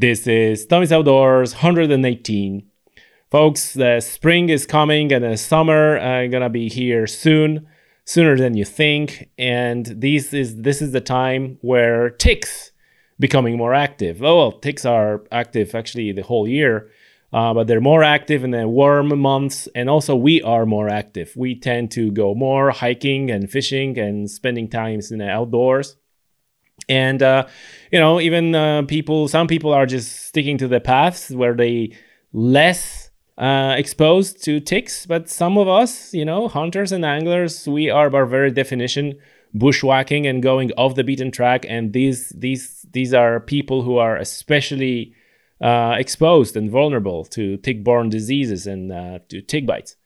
This is Tommy's Outdoors 118. Folks, the spring is coming and the summer uh, gonna be here soon, sooner than you think. And this is this is the time where ticks becoming more active. Oh, well, ticks are active actually the whole year, uh, but they're more active in the warm months, and also we are more active. We tend to go more hiking and fishing and spending times in the outdoors and uh, you know even uh, people some people are just sticking to the paths where they less uh, exposed to ticks. But some of us you know hunters and anglers we are by very definition bushwhacking and going off the beaten track. And these these these are people who are especially uh, exposed and vulnerable to tick-borne diseases and uh, to tick bites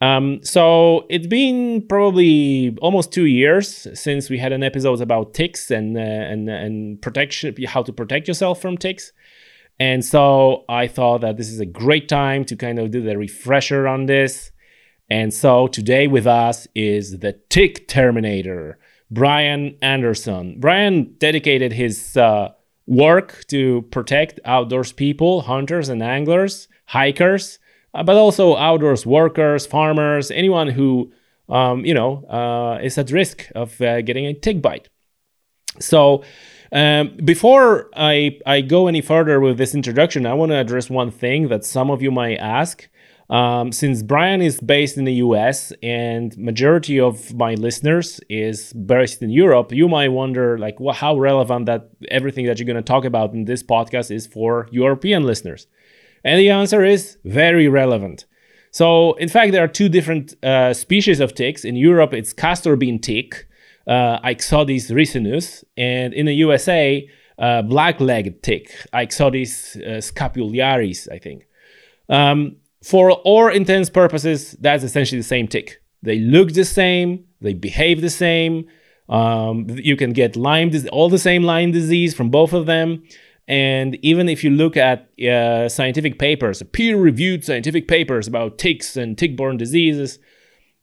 um, so it's been probably almost two years since we had an episode about ticks and uh, and and protection, how to protect yourself from ticks. And so I thought that this is a great time to kind of do the refresher on this. And so today with us is the Tick Terminator, Brian Anderson. Brian dedicated his uh, work to protect outdoors people, hunters and anglers, hikers but also outdoors workers, farmers, anyone who um, you know uh, is at risk of uh, getting a tick bite. So. Um, before I, I go any further with this introduction, I want to address one thing that some of you might ask. Um, since Brian is based in the US and majority of my listeners is based in Europe, you might wonder like well, how relevant that everything that you're going to talk about in this podcast is for European listeners. And the answer is very relevant. So, in fact, there are two different uh, species of ticks. In Europe, it's castor bean tick, uh, Ixodes ricinus, and in the USA, uh, black-legged tick, Ixodes uh, scapularis, I think. Um, for all intents purposes, that's essentially the same tick. They look the same, they behave the same. Um, you can get Lyme, all the same Lyme disease from both of them. And even if you look at uh, scientific papers, peer reviewed scientific papers about ticks and tick borne diseases,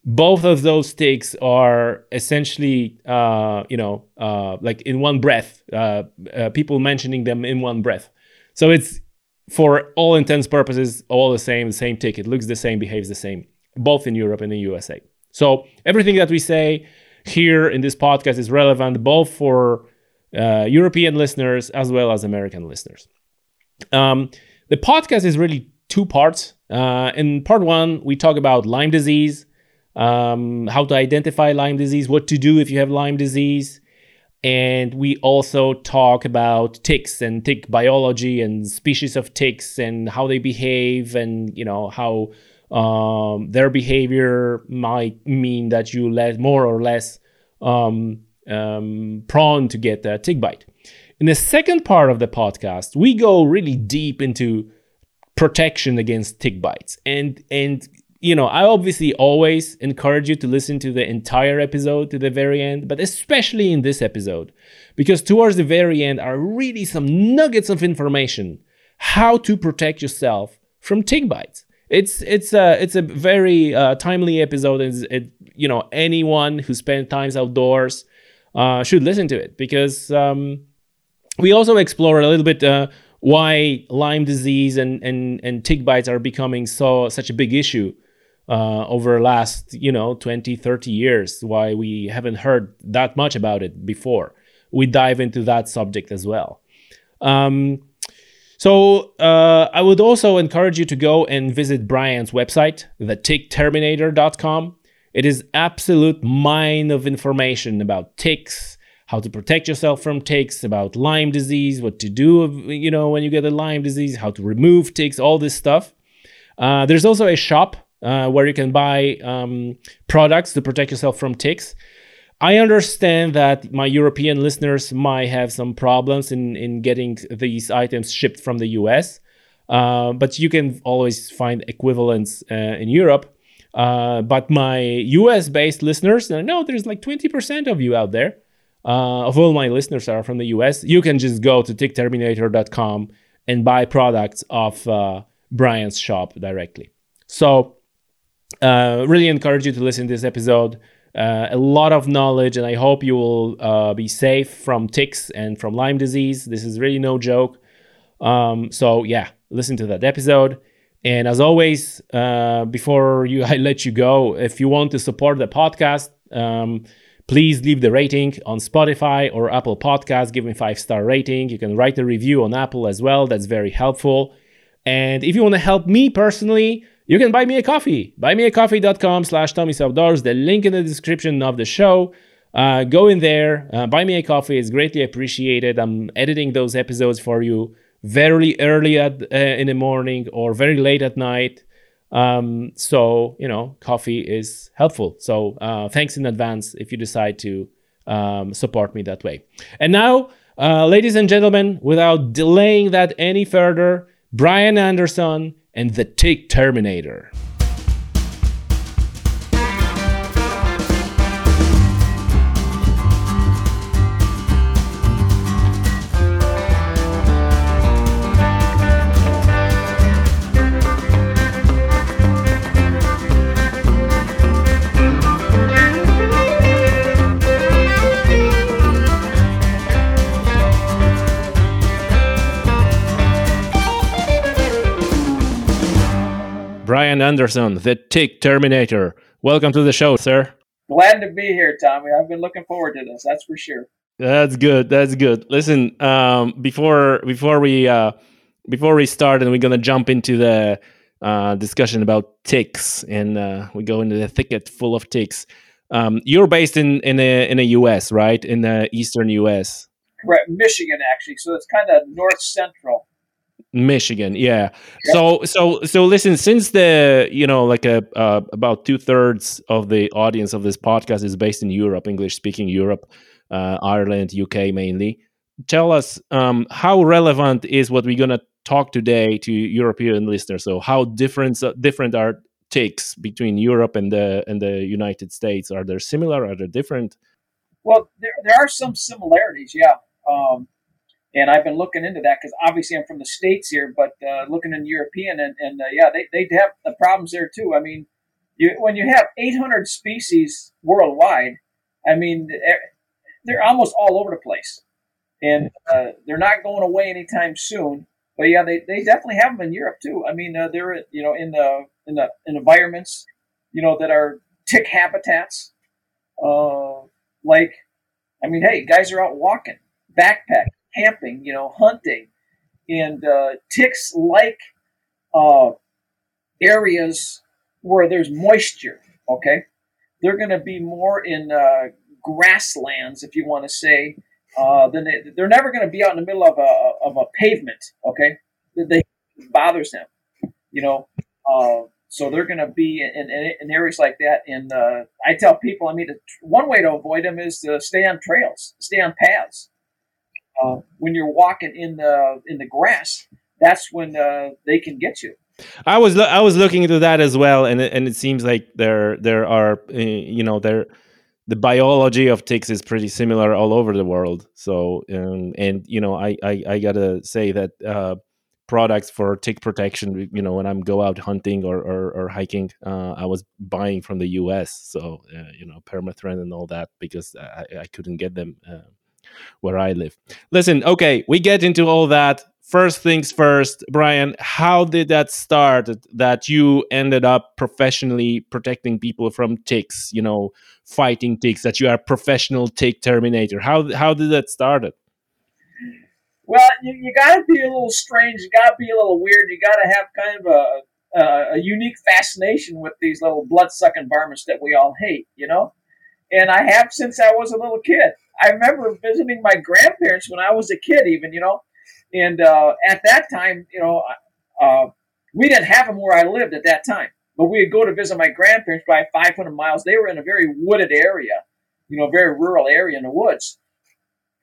both of those ticks are essentially, uh, you know, uh, like in one breath, uh, uh, people mentioning them in one breath. So it's for all intents purposes all the same, the same tick. It looks the same, behaves the same, both in Europe and in USA. So everything that we say here in this podcast is relevant both for uh, European listeners as well as American listeners. Um, the podcast is really two parts. Uh, in part one, we talk about Lyme disease, um, how to identify Lyme disease, what to do if you have Lyme disease. And we also talk about ticks and tick biology and species of ticks and how they behave and you know how um, their behavior might mean that you let more or less um, um, prone to get a tick bite. In the second part of the podcast, we go really deep into protection against tick bites. And and you know, I obviously always encourage you to listen to the entire episode to the very end, but especially in this episode, because towards the very end are really some nuggets of information how to protect yourself from tick bites. It's it's a it's a very uh, timely episode. It's, it you know anyone who spends times outdoors uh, should listen to it because um, we also explore a little bit uh, why Lyme disease and, and, and tick bites are becoming so such a big issue uh, over the last you know 20 30 years why we haven't heard that much about it before. We dive into that subject as well. Um, so uh, i would also encourage you to go and visit brian's website thetickterminator.com it is absolute mine of information about ticks, how to protect yourself from ticks, about Lyme disease, what to do, you know, when you get a Lyme disease, how to remove ticks, all this stuff. Uh, there's also a shop uh, where you can buy um, products to protect yourself from ticks. I understand that my European listeners might have some problems in, in getting these items shipped from the US, uh, but you can always find equivalents uh, in Europe. Uh, but my US based listeners, and I know there's like 20% of you out there, uh, of all my listeners are from the US, you can just go to tickterminator.com and buy products of uh, Brian's shop directly. So, uh, really encourage you to listen to this episode. Uh, a lot of knowledge, and I hope you will be safe from ticks and from Lyme disease. This is really no joke. Um, so yeah, listen to that episode. And as always, uh, before you I let you go, if you want to support the podcast, um, please leave the rating on Spotify or Apple Podcasts. Give me five star rating. You can write a review on Apple as well. That's very helpful. And if you want to help me personally, you can buy me a coffee. Buymeacoffee.com slash Tommy's Outdoors. The link in the description of the show. Uh, go in there, uh, buy me a coffee. It's greatly appreciated. I'm editing those episodes for you very early at, uh, in the morning or very late at night. Um, so, you know, coffee is helpful. So, uh, thanks in advance if you decide to um, support me that way. And now, uh, ladies and gentlemen, without delaying that any further, Brian Anderson and the Tick Terminator. Brian Anderson, the Tick Terminator. Welcome to the show, sir. Glad to be here, Tommy. I've been looking forward to this. That's for sure. That's good. That's good. Listen, um, before before we uh, before we start, and we're gonna jump into the uh, discussion about ticks, and uh, we go into the thicket full of ticks. Um, you're based in in a in a U.S. right in the eastern U.S. Correct, Michigan actually. So it's kind of north central. Michigan, yeah. So, so, so, listen. Since the you know, like a uh, about two thirds of the audience of this podcast is based in Europe, English speaking Europe, uh, Ireland, UK mainly. Tell us um, how relevant is what we're gonna talk today to European listeners. So, how different uh, different are takes between Europe and the and the United States? Are they similar? Are they different? Well, there there are some similarities. Yeah. Um, and I've been looking into that because obviously I'm from the states here, but uh, looking in European and, and uh, yeah, they they have the problems there too. I mean, you, when you have 800 species worldwide, I mean they're almost all over the place, and uh, they're not going away anytime soon. But yeah, they, they definitely have them in Europe too. I mean, uh, they're you know in the in the in environments you know that are tick habitats, uh, like I mean, hey, guys are out walking, backpack camping, you know, hunting, and uh, ticks like uh, areas where there's moisture. Okay, they're going to be more in uh, grasslands, if you want to say. Uh, then they, they're never going to be out in the middle of a of a pavement. Okay, they bothers them, you know. Uh, so they're going to be in, in, in, areas like that. And uh, I tell people, I mean, one way to avoid them is to stay on trails, stay on paths uh, when you're walking in the in the grass, that's when uh, they can get you. I was lo- I was looking into that as well, and and it seems like there there are uh, you know there the biology of ticks is pretty similar all over the world. So um, and you know I, I I gotta say that uh, products for tick protection, you know when I'm go out hunting or or, or hiking, uh, I was buying from the U.S. So uh, you know permethrin and all that because I, I couldn't get them uh, where I live. Listen, okay, we get into all that. First things first, Brian, how did that start that you ended up professionally protecting people from ticks, you know, fighting ticks, that you are a professional tick terminator? How, how did that start? Well, you, you got to be a little strange. You got to be a little weird. You got to have kind of a, a, a unique fascination with these little blood sucking varmints that we all hate, you know? And I have since I was a little kid. I remember visiting my grandparents when I was a kid, even you know, and uh, at that time, you know, uh, we didn't have them where I lived at that time, but we would go to visit my grandparents by 500 miles. They were in a very wooded area, you know, very rural area in the woods,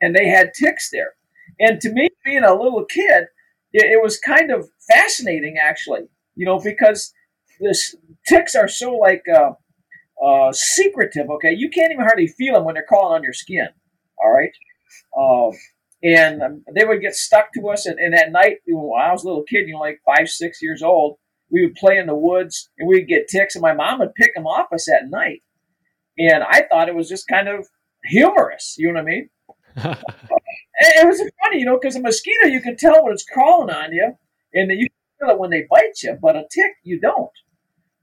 and they had ticks there. And to me, being a little kid, it, it was kind of fascinating, actually, you know, because this ticks are so like. Uh, uh, secretive. Okay, you can't even hardly feel them when they're crawling on your skin. All right. Um, and um, they would get stuck to us. And, and at night, you know, when I was a little kid, you know, like five, six years old, we would play in the woods and we'd get ticks, and my mom would pick them off us at night. And I thought it was just kind of humorous. You know what I mean? it was funny, you know, because a mosquito you can tell when it's crawling on you, and you can feel it when they bite you, but a tick you don't.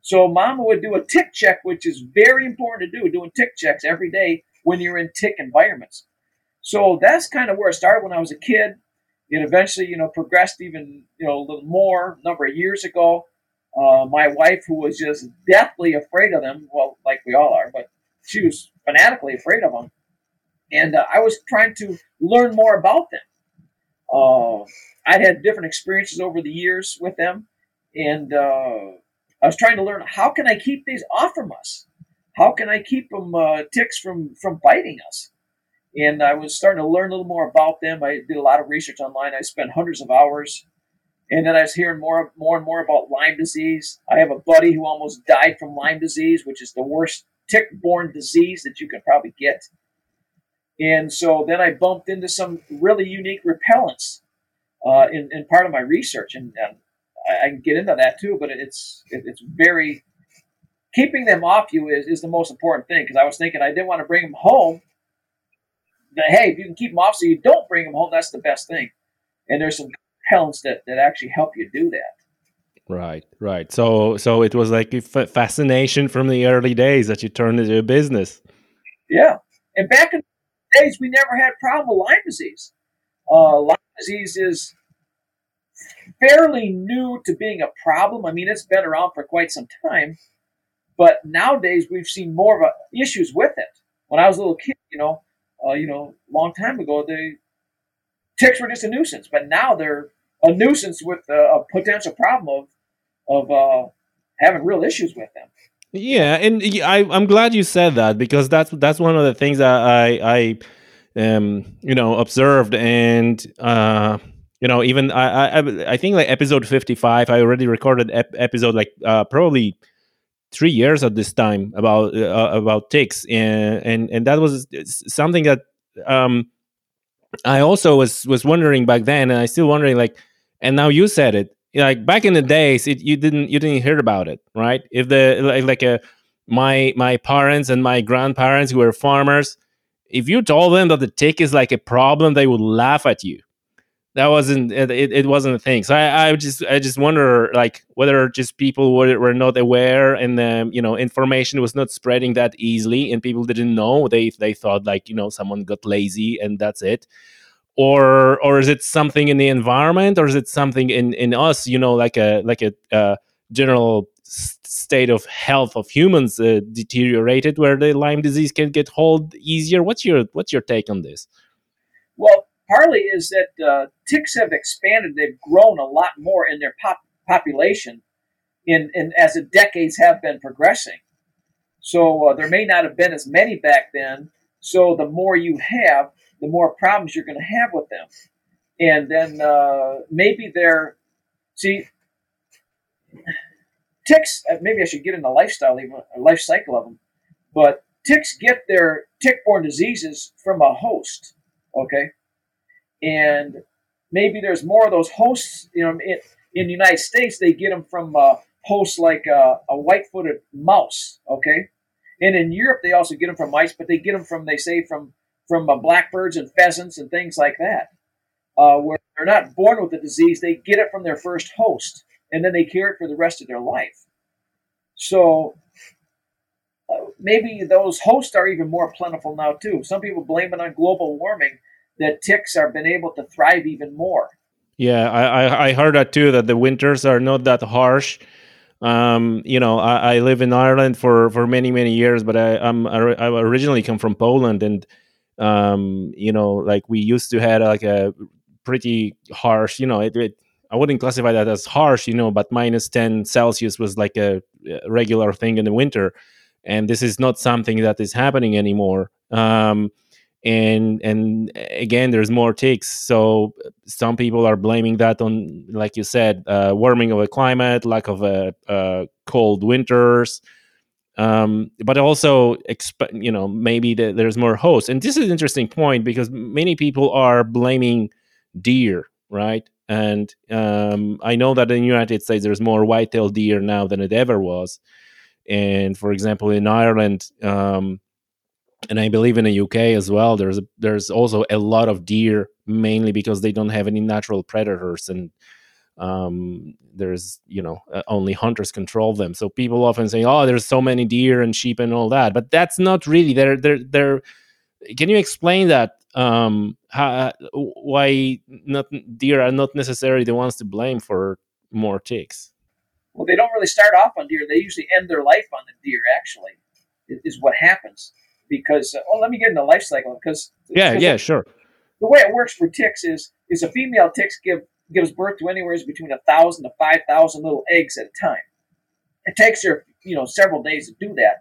So Mama would do a tick check, which is very important to do, doing tick checks every day when you're in tick environments. So that's kind of where it started when I was a kid. It eventually, you know, progressed even, you know, a little more number of years ago. Uh, my wife, who was just deathly afraid of them, well, like we all are, but she was fanatically afraid of them. And uh, I was trying to learn more about them. Uh, I'd had different experiences over the years with them, and uh, I was trying to learn how can I keep these off from us? How can I keep them uh, ticks from from biting us? And I was starting to learn a little more about them. I did a lot of research online. I spent hundreds of hours, and then I was hearing more more and more about Lyme disease. I have a buddy who almost died from Lyme disease, which is the worst tick-borne disease that you can probably get. And so then I bumped into some really unique repellents uh, in, in part of my research, and, and I, I can get into that too. But it's it, it's very keeping them off you is, is the most important thing because I was thinking I didn't want to bring them home. That hey, if you can keep them off so you don't bring them home, that's the best thing. And there's some repellents that that actually help you do that. Right, right. So, so it was like a fascination from the early days that you turned into a business. Yeah, and back in the days, we never had problem with Lyme disease. Uh, Lyme disease is fairly new to being a problem. I mean, it's been around for quite some time, but nowadays we've seen more of a, issues with it. When I was a little kid, you know, uh, you know, long time ago, the ticks were just a nuisance, but now they're a nuisance with a, a potential problem of of uh, having real issues with them. Yeah, and I, I'm glad you said that because that's that's one of the things that I I um you know observed and uh you know even I I I think like episode 55 I already recorded ep- episode like uh probably three years at this time about uh, about ticks. And and and that was something that um I also was was wondering back then and I still wondering like and now you said it like back in the days it, you didn't you didn't hear about it right? If the like, like a uh, my my parents and my grandparents who were farmers if you told them that the tick is like a problem they would laugh at you that wasn't it, it wasn't a thing. So I, I just i just wonder like whether just people were, were not aware and the you know information was not spreading that easily and people didn't know. They they thought like you know someone got lazy and that's it. Or or is it something in the environment or is it something in in us you know like a like a uh, general state of health of humans uh, deteriorated where the lyme disease can get hold easier? What's your what's your take on this? Well partly is that uh, ticks have expanded they've grown a lot more in their pop- population in, in as the decades have been progressing so uh, there may not have been as many back then so the more you have the more problems you're going to have with them. And then uh, maybe they're, see, ticks, uh, maybe I should get into the lifestyle, even life cycle of them, but ticks get their tick-borne diseases from a host, okay? And maybe there's more of those hosts, you know, in, in the United States, they get them from uh, hosts like uh, a white-footed mouse, okay? And in Europe, they also get them from mice, but they get them from, they say, from from uh, blackbirds and pheasants and things like that, uh, where they're not born with the disease, they get it from their first host, and then they carry it for the rest of their life. So uh, maybe those hosts are even more plentiful now too. Some people blame it on global warming that ticks are been able to thrive even more. Yeah, I, I heard that too. That the winters are not that harsh. Um, you know, I, I live in Ireland for for many many years, but I, I'm I originally come from Poland, and um you know like we used to have like a pretty harsh you know it, it, i wouldn't classify that as harsh you know but minus 10 celsius was like a regular thing in the winter and this is not something that is happening anymore um and and again there's more ticks. So some people are blaming that on like you said uh, warming of the climate lack of a, uh, cold winters. Um, but also exp- you know maybe the, there's more hosts. And this is an interesting point because many people are blaming deer right? And um, i know that in the united states there's more white-tailed deer now than it ever was. And for example in ireland um, and I believe in the UK as well. There's a, there's also a lot of deer, mainly because they don't have any natural predators, and um, there's you know uh, only hunters control them. So people often say, "Oh, there's so many deer and sheep and all that," but that's not really. They're they're they're. Can you explain that? Um, how, why not deer are not necessarily the ones to blame for more ticks? Well, they don't really start off on deer. They usually end their life on the deer. Actually, is what happens because. Well, let me get into the life cycle because. Yeah, yeah, sure. The way it works for ticks is is a female ticks give gives birth to anywhere between a thousand to five thousand little eggs at a time. It takes her, you know, several days to do that.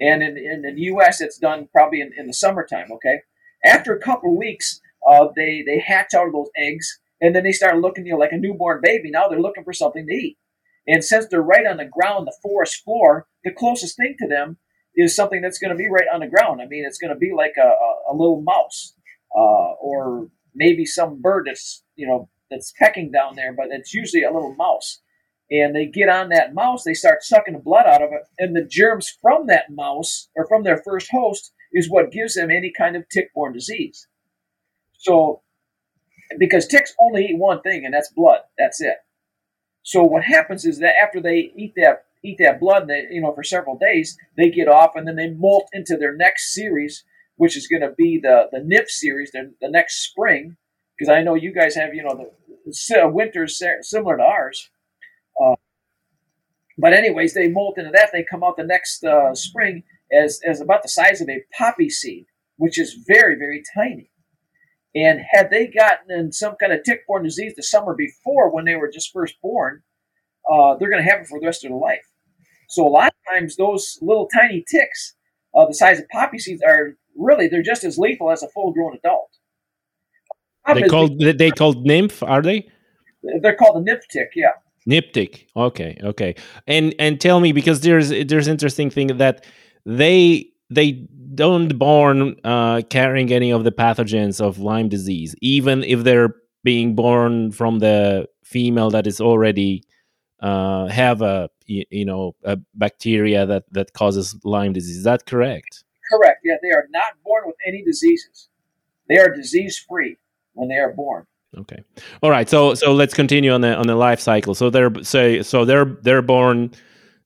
And in, in, in the U.S., it's done probably in, in the summertime. Okay, after a couple weeks, uh, they they hatch out of those eggs, and then they start looking, you know, like a newborn baby. Now they're looking for something to eat. And since they're right on the ground, the forest floor, the closest thing to them is something that's going to be right on the ground. I mean, it's going to be like a, a, a little mouse, uh, or maybe some bird that's you know that's pecking down there, but it's usually a little mouse. And they get on that mouse, they start sucking the blood out of it, and the germs from that mouse or from their first host is what gives them any kind of tick-borne disease. So, because ticks only eat one thing, and that's blood. That's it. So what happens is that after they eat that eat that blood, you know, for several days, they get off, and then they molt into their next series, which is going to be the the nymph series, the, the next spring, because I know you guys have, you know, the winters similar to ours. Uh, but anyways, they molt into that. They come out the next uh, spring as, as about the size of a poppy seed, which is very, very tiny. And had they gotten in some kind of tick-borne disease the summer before when they were just first born, uh, they're going to have it for the rest of their life. So a lot of times those little tiny ticks, uh, the size of poppy seeds, are really they're just as lethal as a full-grown adult. They called they called nymph, are they? They're called a niptic, yeah. Niptic. Okay, okay. And and tell me because there's there's interesting thing that they they don't born uh, carrying any of the pathogens of Lyme disease, even if they're being born from the female that is already uh, have a you, know a bacteria that that causes Lyme disease. Is that correct? Correct. Yeah, they are not born with any diseases. They are disease free when they are born. Okay. All right. So so let's continue on the on the life cycle. So they're say so they're they're born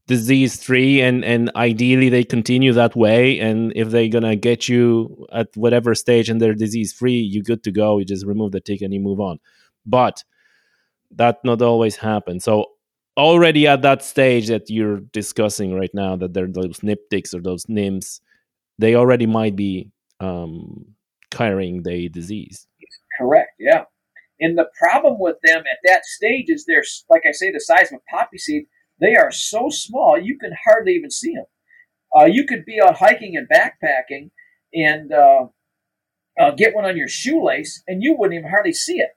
disease free and and ideally they continue that way and if they're gonna get you at whatever stage and they're disease free you're good to go you just remove the tick and you move on but that not always happens so already at that stage that you're discussing right now that they're those niptics or those nymphs they already might be um, carrying the disease Correct. Yeah. And the problem with them at that stage is they're, like I say, the size of a poppy seed. They are so small you can hardly even see them. Uh, you could be out hiking and backpacking and uh, uh, get one on your shoelace, and you wouldn't even hardly see it.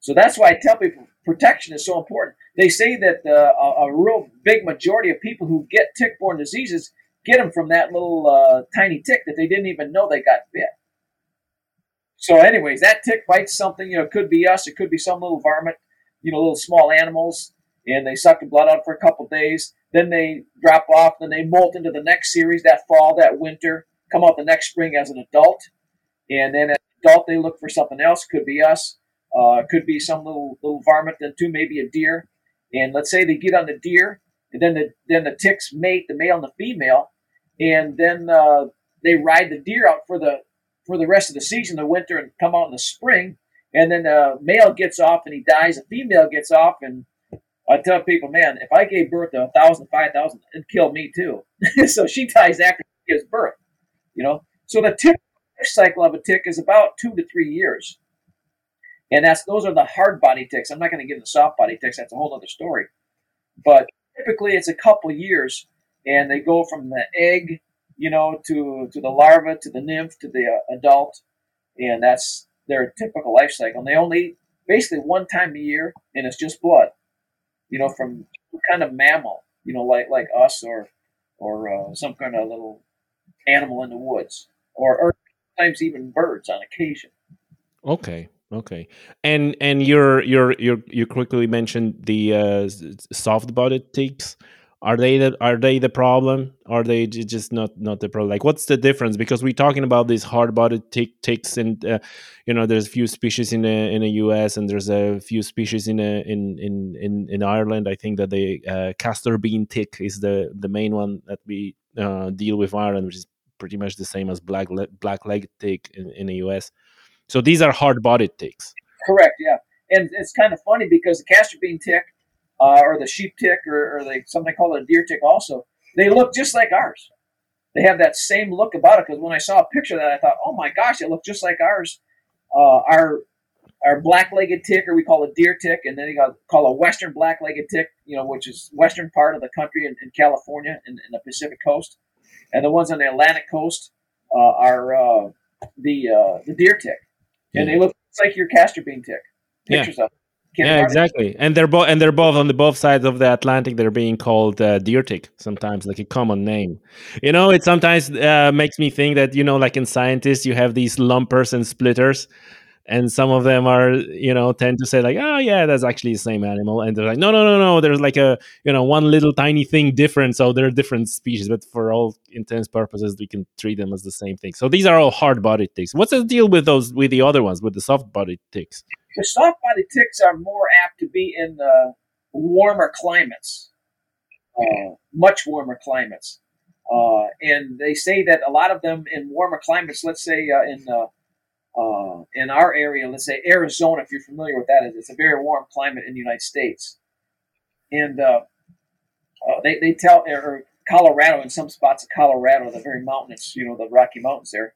So that's why I tell people protection is so important. They say that uh, a, a, real big majority of people who get tick-borne diseases get them from that little uh, tiny tick that they didn't even know they got bit. So, anyways, that tick bites something. You know, it could be us. It could be some little varmint. You know, little small animals, and they suck the blood out for a couple days. Then they drop off. Then they molt into the next series that fall, that winter. Come out the next spring as an adult, and then as an adult they look for something else. Could be us. Uh, could be some little little varmint. Then too, maybe a deer. And let's say they get on the deer, and then the then the ticks mate, the male and the female, and then uh, they ride the deer out for the for the rest of the season, the winter, and come out in the spring. And then the male gets off and he dies. The female gets off, and I tell people, man, if I gave birth to a thousand, five thousand, it'd kill me too. so she dies after she gives birth. You know, so the typical cycle of a tick is about two to three years, and that's those are the hard body ticks. I'm not going to give the soft body ticks; that's a whole other story. But typically, it's a couple years, and they go from the egg you know, to to the larva, to the nymph, to the uh, adult, and that's their typical life cycle. And they only basically one time a year, and it's just blood, you know, from kind of mammal, you know, like like us or or uh, some kind of little animal in the woods, or, or sometimes even birds on occasion. Okay, okay, and and you're you're you're you quickly mentioned the uh, soft bodied ticks. are they the, are they the problem? Are they just not not the problem? Like what's the difference? Because we're talking about these hard-bodied tick, ticks and uh, you know there's a few species in the in the US and there's a few species in a, in, in in in Ireland. I think that the uh, castor bean tick is the the main one that we uh, deal with Ireland which is pretty much the same as black le- black leg tick in, in the US so these are hard-bodied ticks correct yeah and it's kind of funny because the castor bean tick uh, or the sheep tick, or, or they something called a deer tick. Also, they look just like ours. They have that same look about it. Because when I saw a picture of that, I thought, "Oh my gosh, it looks just like ours." Uh, our our black-legged tick, or we call it deer tick, and then you got call a western black-legged tick, you know, which is western part of the country in, in California in, the Pacific Coast, and the ones on the Atlantic coast uh, are uh, the uh, the deer tick, and yeah. they look like your castor bean tick. Pictures yeah. of yeah, exactly. And they're both and they're both on the both sides of the Atlantic. They're being called uh, deer tick sometimes, like a common name. You know, it sometimes uh, makes me think that you know, like in scientists, you have these lumpers and splitters, and some of them are you know tend to say like, oh yeah, that's actually the same animal, and they're like, no, no, no, no, there's like a you know one little tiny thing different, so they're different species, but for all intents purposes, we can treat them as the same thing. So these are all hard-bodied ticks. What's the deal with those with the other ones, with the soft-bodied ticks? The soft bodied ticks are more apt to be in the warmer climates, uh, much warmer climates. Uh, and they say that a lot of them in warmer climates, let's say uh, in uh, uh, in our area, let's say Arizona, if you're familiar with that, it's a very warm climate in the United States. And uh, they, they tell, or Colorado, in some spots of Colorado, the very mountainous, you know, the Rocky Mountains there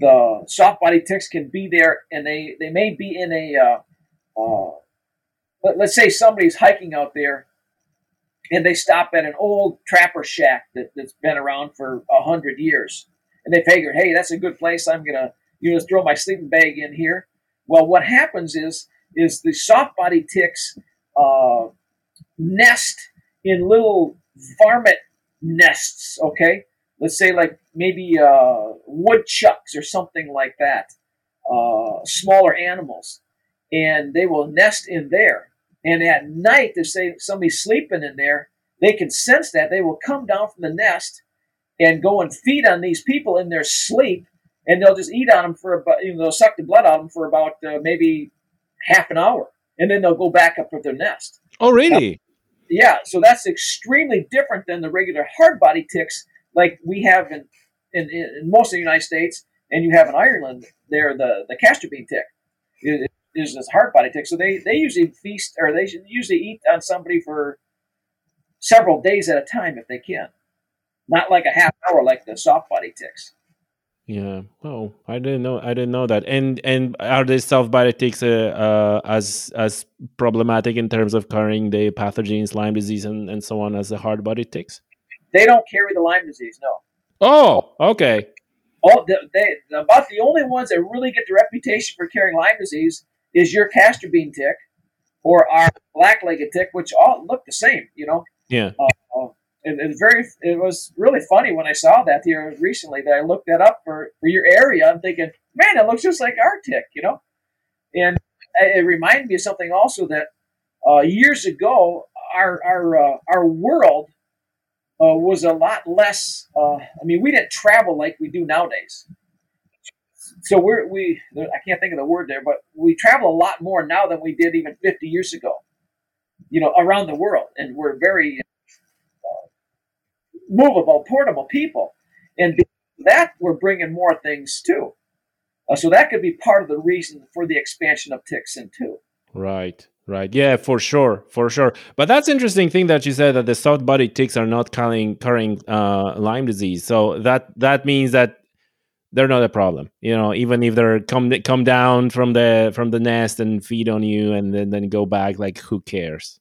the soft body ticks can be there, and they they may be in a uh, uh, let, us say somebody's hiking out there, and they stop at an old trapper shack that, that's been around for a hundred years, and they figure, hey, that's a good place. I'm gonna you know throw my sleeping bag in here. Well, what happens is is the soft body ticks uh, nest in little varmint nests. Okay, let's say like maybe uh, woodchucks or something like that, uh, smaller animals, and they will nest in there. And at night, if say somebody's sleeping in there, they can sense that they will come down from the nest and go and feed on these people in their sleep, and they'll just eat on them for about, you know, they'll suck the blood out of them for about uh, maybe half an hour, and then they'll go back up to their nest. Oh, really? yeah. So that's extremely different than the regular hard body ticks like we have in, in, in most of the United States, and you have in Ireland, there the the castor bean tick is, is this hard body tick. So they they usually feast or they usually eat on somebody for several days at a time if they can, not like a half hour like the soft body ticks. Yeah. Oh, I didn't know. I didn't know that. And and are the soft body ticks uh, uh, as as problematic in terms of carrying the pathogens, Lyme disease, and, and so on as the hard body ticks? They don't carry the Lyme disease. No. Oh, okay. All the, they about the only ones that really get the reputation for carrying Lyme disease is your castor bean tick or our black-legged tick, which all look the same. You know. Yeah. Uh, it, it, very. It was really funny when I saw that here recently. That I looked that up for for your area. I'm thinking, man, it looks just like our tick. You know. And it reminded me of something also that uh, years ago, our our uh, our world uh, was a lot less. Uh, I mean, we didn't travel like we do nowadays. So we're we I can't think of the word there, but we travel a lot more now than we did even 50 years ago. You know, around the world, and we're very movable, portable people, and that we're bringing more things too. Uh, so that could be part of the reason for the expansion of Tixin too. Right. Right. Yeah, for sure, for sure. But that's interesting thing that you said that the soft body ticks are not carrying carrying uh, Lyme disease. So that that means that they're not a problem. You know, even if they're come come down from the from the nest and feed on you and then, then go back, like who cares?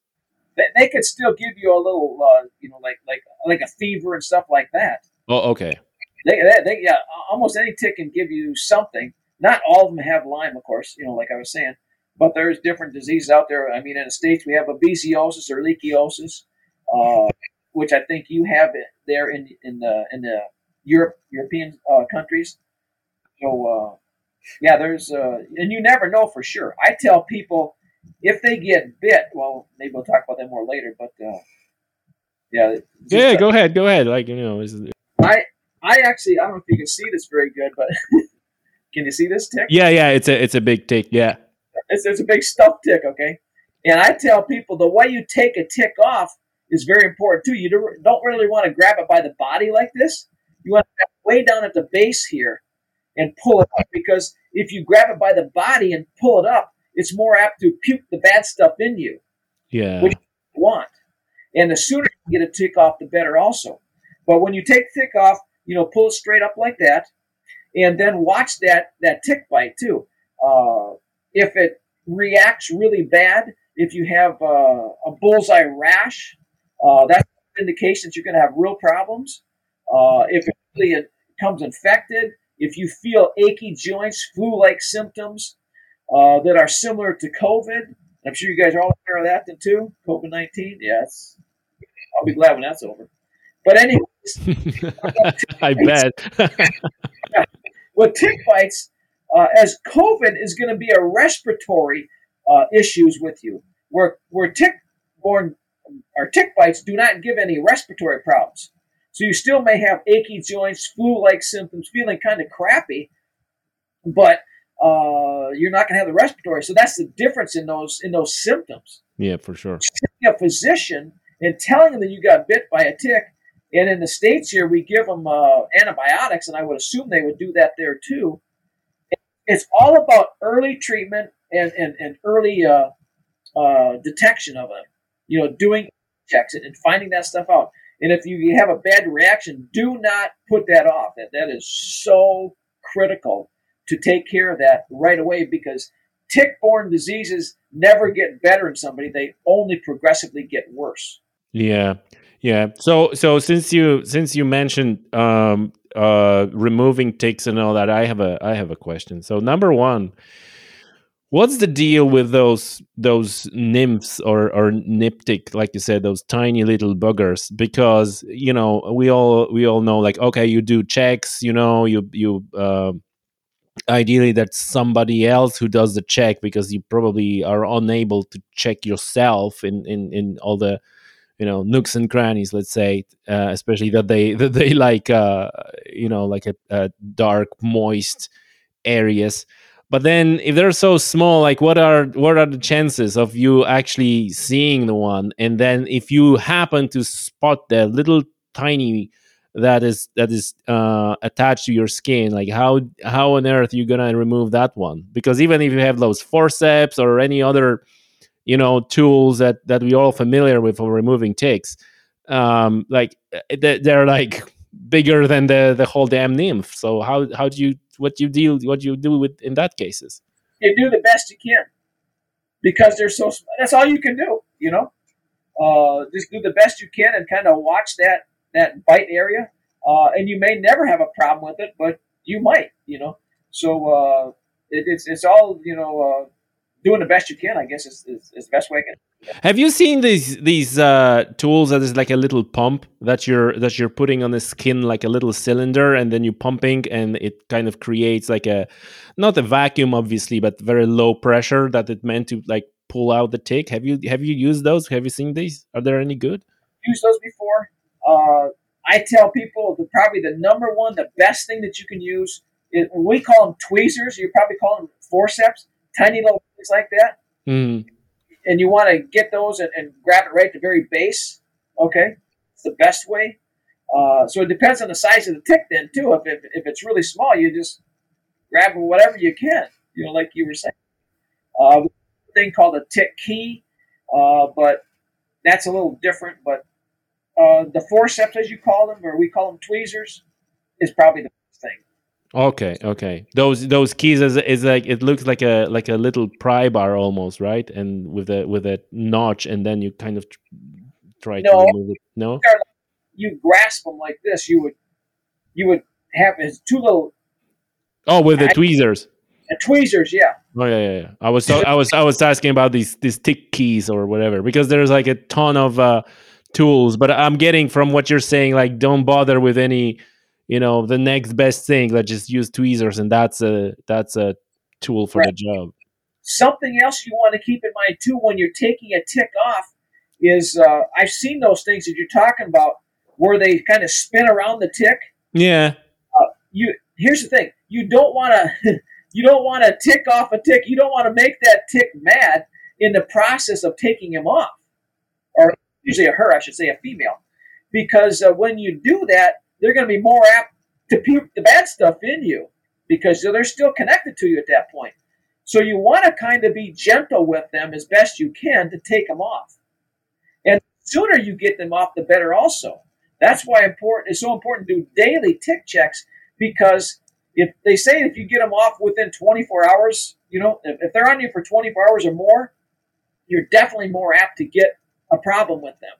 They, they could still give you a little, uh, you know, like like like a fever and stuff like that. Oh, okay. They, they, they, yeah, almost any tick can give you something. Not all of them have Lyme, of course. You know, like I was saying but there's different diseases out there. I mean, in the states we have babesiosis or leishmaniasis, uh, which I think you have there in in the in the Europe European uh, countries. So uh, yeah, there's uh, and you never know for sure. I tell people if they get bit, well, maybe we'll talk about that more later. But uh, yeah, yeah, go ahead, go ahead. Like you know, I I actually I don't know if you can see this very good, but can you see this tick? Yeah, yeah, it's a it's a big tick. Yeah, it's, it's a big stuffed tick. Okay, and I tell people the way you take a tick off is very important too. You don't really want to grab it by the body like this. You want to go way down at the base here and pull it up because if you grab it by the body and pull it up, it's more apt to puke the bad stuff in you. Yeah. Which you want. And the sooner you get a tick off, the better also. But when you take tick off, you know, pull it straight up like that, and then watch that that tick bite too. Uh, if it reacts really bad, if you have uh, a bullseye rash, uh, that's indications you're going to have real problems. Uh, if it really comes infected, if you feel achy joints, flu-like symptoms uh, that are similar to COVID, I'm sure you guys are all aware of that then too. COVID nineteen, yes. I'll be glad when that's over. But anyways, I bet. with tick bites, uh, as COVID is going to be a respiratory uh, issues with you, where where tick-borne or tick bites do not give any respiratory problems. So you still may have achy joints, flu-like symptoms, feeling kind of crappy, but uh, you're not going to have the respiratory. So that's the difference in those in those symptoms. Yeah, for sure. A physician and telling them that you got bit by a tick, and in the states here we give them uh, antibiotics, and I would assume they would do that there too. It's all about early treatment and and, and early uh, uh, detection of it. You know, doing checks and finding that stuff out. And if you have a bad reaction, do not put that off. That that is so critical to take care of that right away because tick-borne diseases never get better in somebody; they only progressively get worse. Yeah, yeah. So so since you since you mentioned um, uh, removing ticks and all that, I have a I have a question. So number one What's the deal with those those nymphs or or niptic, like you said, those tiny little buggers? Because you know we all we all know, like okay, you do checks, you know, you you uh, ideally that's somebody else who does the check because you probably are unable to check yourself in in in all the you know nooks and crannies let's say uh, especially that they that they like uh you know like a, a dark moist areas. But then if they're so small like what are what are the chances of you actually seeing the one? And then if you happen to spot the little tiny that is that is uh, attached to your skin like how how on earth you gonna remove that one? Because even if you have those forceps or any other you know tools that that we all familiar with for removing ticks um like eh, they're like bigger than the the whole damn nymph. So how how do you what you deal what you do with in that cases? You do the best you can. Because they're so that's all you can do you know? Uh, just do the best you can and kind of watch that that bite area uh, and you may never have a problem with it but you might you know so uh, it, it's it's all you know uh, doing the best you can i guess is, is, is the best way i can have you seen these these uh, tools that is like a little pump that you're that you're putting on the skin like a little cylinder and then you pumping and it kind of creates like a not a vacuum obviously but very low pressure that it meant to like pull out the tick. Have you have you used those? Have you seen these? Are there any good? Used those before. Uh, I tell people that probably the number one, the best thing that you can use is we call them tweezers. You probably call them forceps, tiny little things like that. Mm and you want to get those and, and, grab it right at the very base, okay, it's the best way. Uh, so it depends on the size of the tick then too. If, if, if it's really small, you just grab whatever you can, you know, like you were saying. Uh, thing called a tick key, uh, but that's a little different. But uh, the forceps, as you call them, or we call them tweezers, is probably the thing. Okay, okay. Those those keys is, is like it looks like a like a little pry bar almost, right? And with a with a notch, and then you kind of try no, to remove it. No, you grasp them like this. You would you would have his two little. Oh, with the tweezers. The tweezers, yeah. Oh yeah, yeah, yeah. I was I was I was asking about these these tick keys or whatever because there's like a ton of uh, tools, but I'm getting from what you're saying like don't bother with any you know the next best thing let's just use tweezers and that's a that's a tool for right. the job Something else you want to keep in mind too when you're taking a tick off is uh, I've seen those things that you're talking about where they kind of spin around the tick. Yeah. Uh, you here's the thing: you don't want to you don't want to tick off a tick. You don't want to make that tick mad in the process of taking him off, usually a her, I should say, a female, because uh, when you do that, they're going to be more apt to puke the bad stuff in you because they're still connected to you at that point. So you want to kind of be gentle with them as best you can to take them off. And sooner you get them off, the better also. That's why important it's so important to do daily tick checks because if they say if you get them off within 24 hours, you know, if, if they're on you for 24 hours or more, you're definitely more apt to get a problem with them.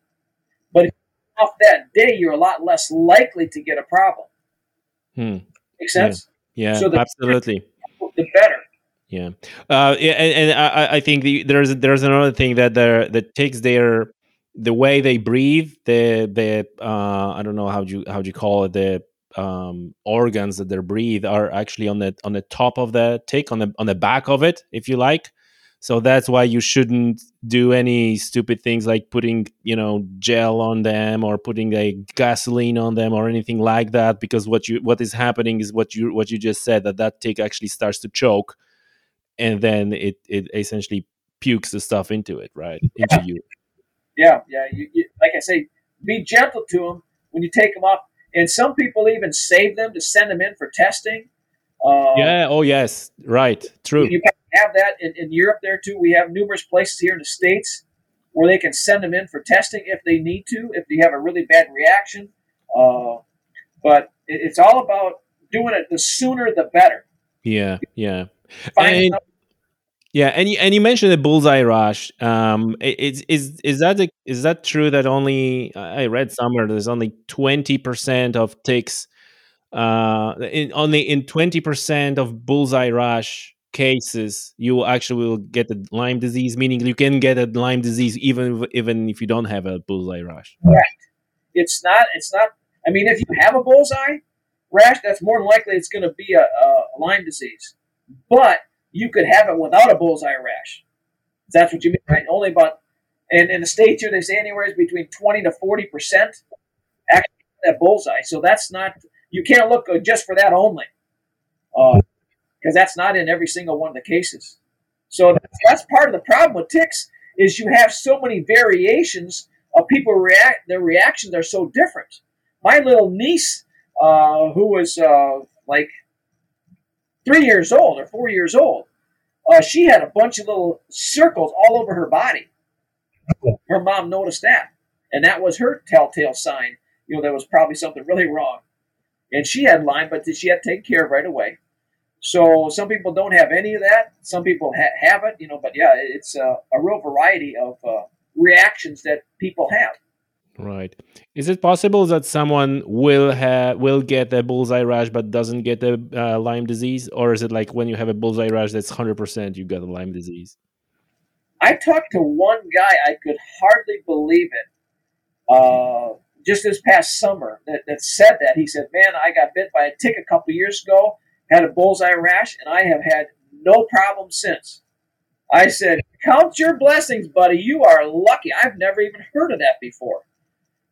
But if off that day, you're a lot less likely to get a problem. Hmm. Make sense? Yeah, yeah so the absolutely. The better. Yeah, uh, and, and I, I think the, there's there's another thing that the the ticks their the way they breathe, the the uh, I don't know how you how you call it the um, organs that they breathe are actually on the on the top of the tick on the on the back of it, if you like. So that's why you shouldn't do any stupid things like putting, you know, gel on them or putting a gasoline on them or anything like that. Because what you what is happening is what you what you just said that that tick actually starts to choke, and then it it essentially pukes the stuff into it, right, into yeah. you. Yeah, yeah. You, you, like I say, be gentle to them when you take them off. And some people even save them to send them in for testing. Uh, yeah. Oh, yes. Right. True. You have that in, in Europe there too. We have numerous places here in the states where they can send them in for testing if they need to, if they have a really bad reaction. Uh, but it, it's all about doing it the sooner the better. Yeah. Yeah. And, yeah, and you, and you mentioned the bullseye rash. Um, is is is that the, is that true that only I read somewhere there's only twenty percent of ticks, uh, in only in twenty percent of bullseye rash cases you actually will get the Lyme disease, meaning you can get a Lyme disease even even if you don't have a bullseye rash. Right. It's not. It's not. I mean, if you have a bullseye rash, that's more than likely it's going to be a, a Lyme disease, but you could have it without a bullseye rash. That's what you mean, right? Only about, and in the states here, they say anywhere is between 20 to 40 percent actually that bullseye. So that's not, you can't look uh, just for that only, uh, because that's not in every single one of the cases. So that's, part of the problem with ticks is you have so many variations of people react. Their reactions are so different. My little niece, uh, who was uh, like three years old or four years old, uh, she had a bunch of little circles all over her body. Her mom noticed that, and that was her telltale sign. You know, there was probably something really wrong. And she had Lyme, but did she had take care of right away. So some people don't have any of that. Some people ha- have it, you know. But yeah, it's a, a real variety of uh, reactions that people have. Right. Is it possible that someone will have will get a bullseye rash but doesn't get a uh, Lyme disease, or is it like when you have a bullseye rash that's hundred percent you got a Lyme disease? I talked to one guy. I could hardly believe it. Uh, just this past summer, that, that said that he said, "Man, I got bit by a tick a couple years ago, had a bullseye rash, and I have had no problem since." I said, "Count your blessings, buddy. You are lucky. I've never even heard of that before."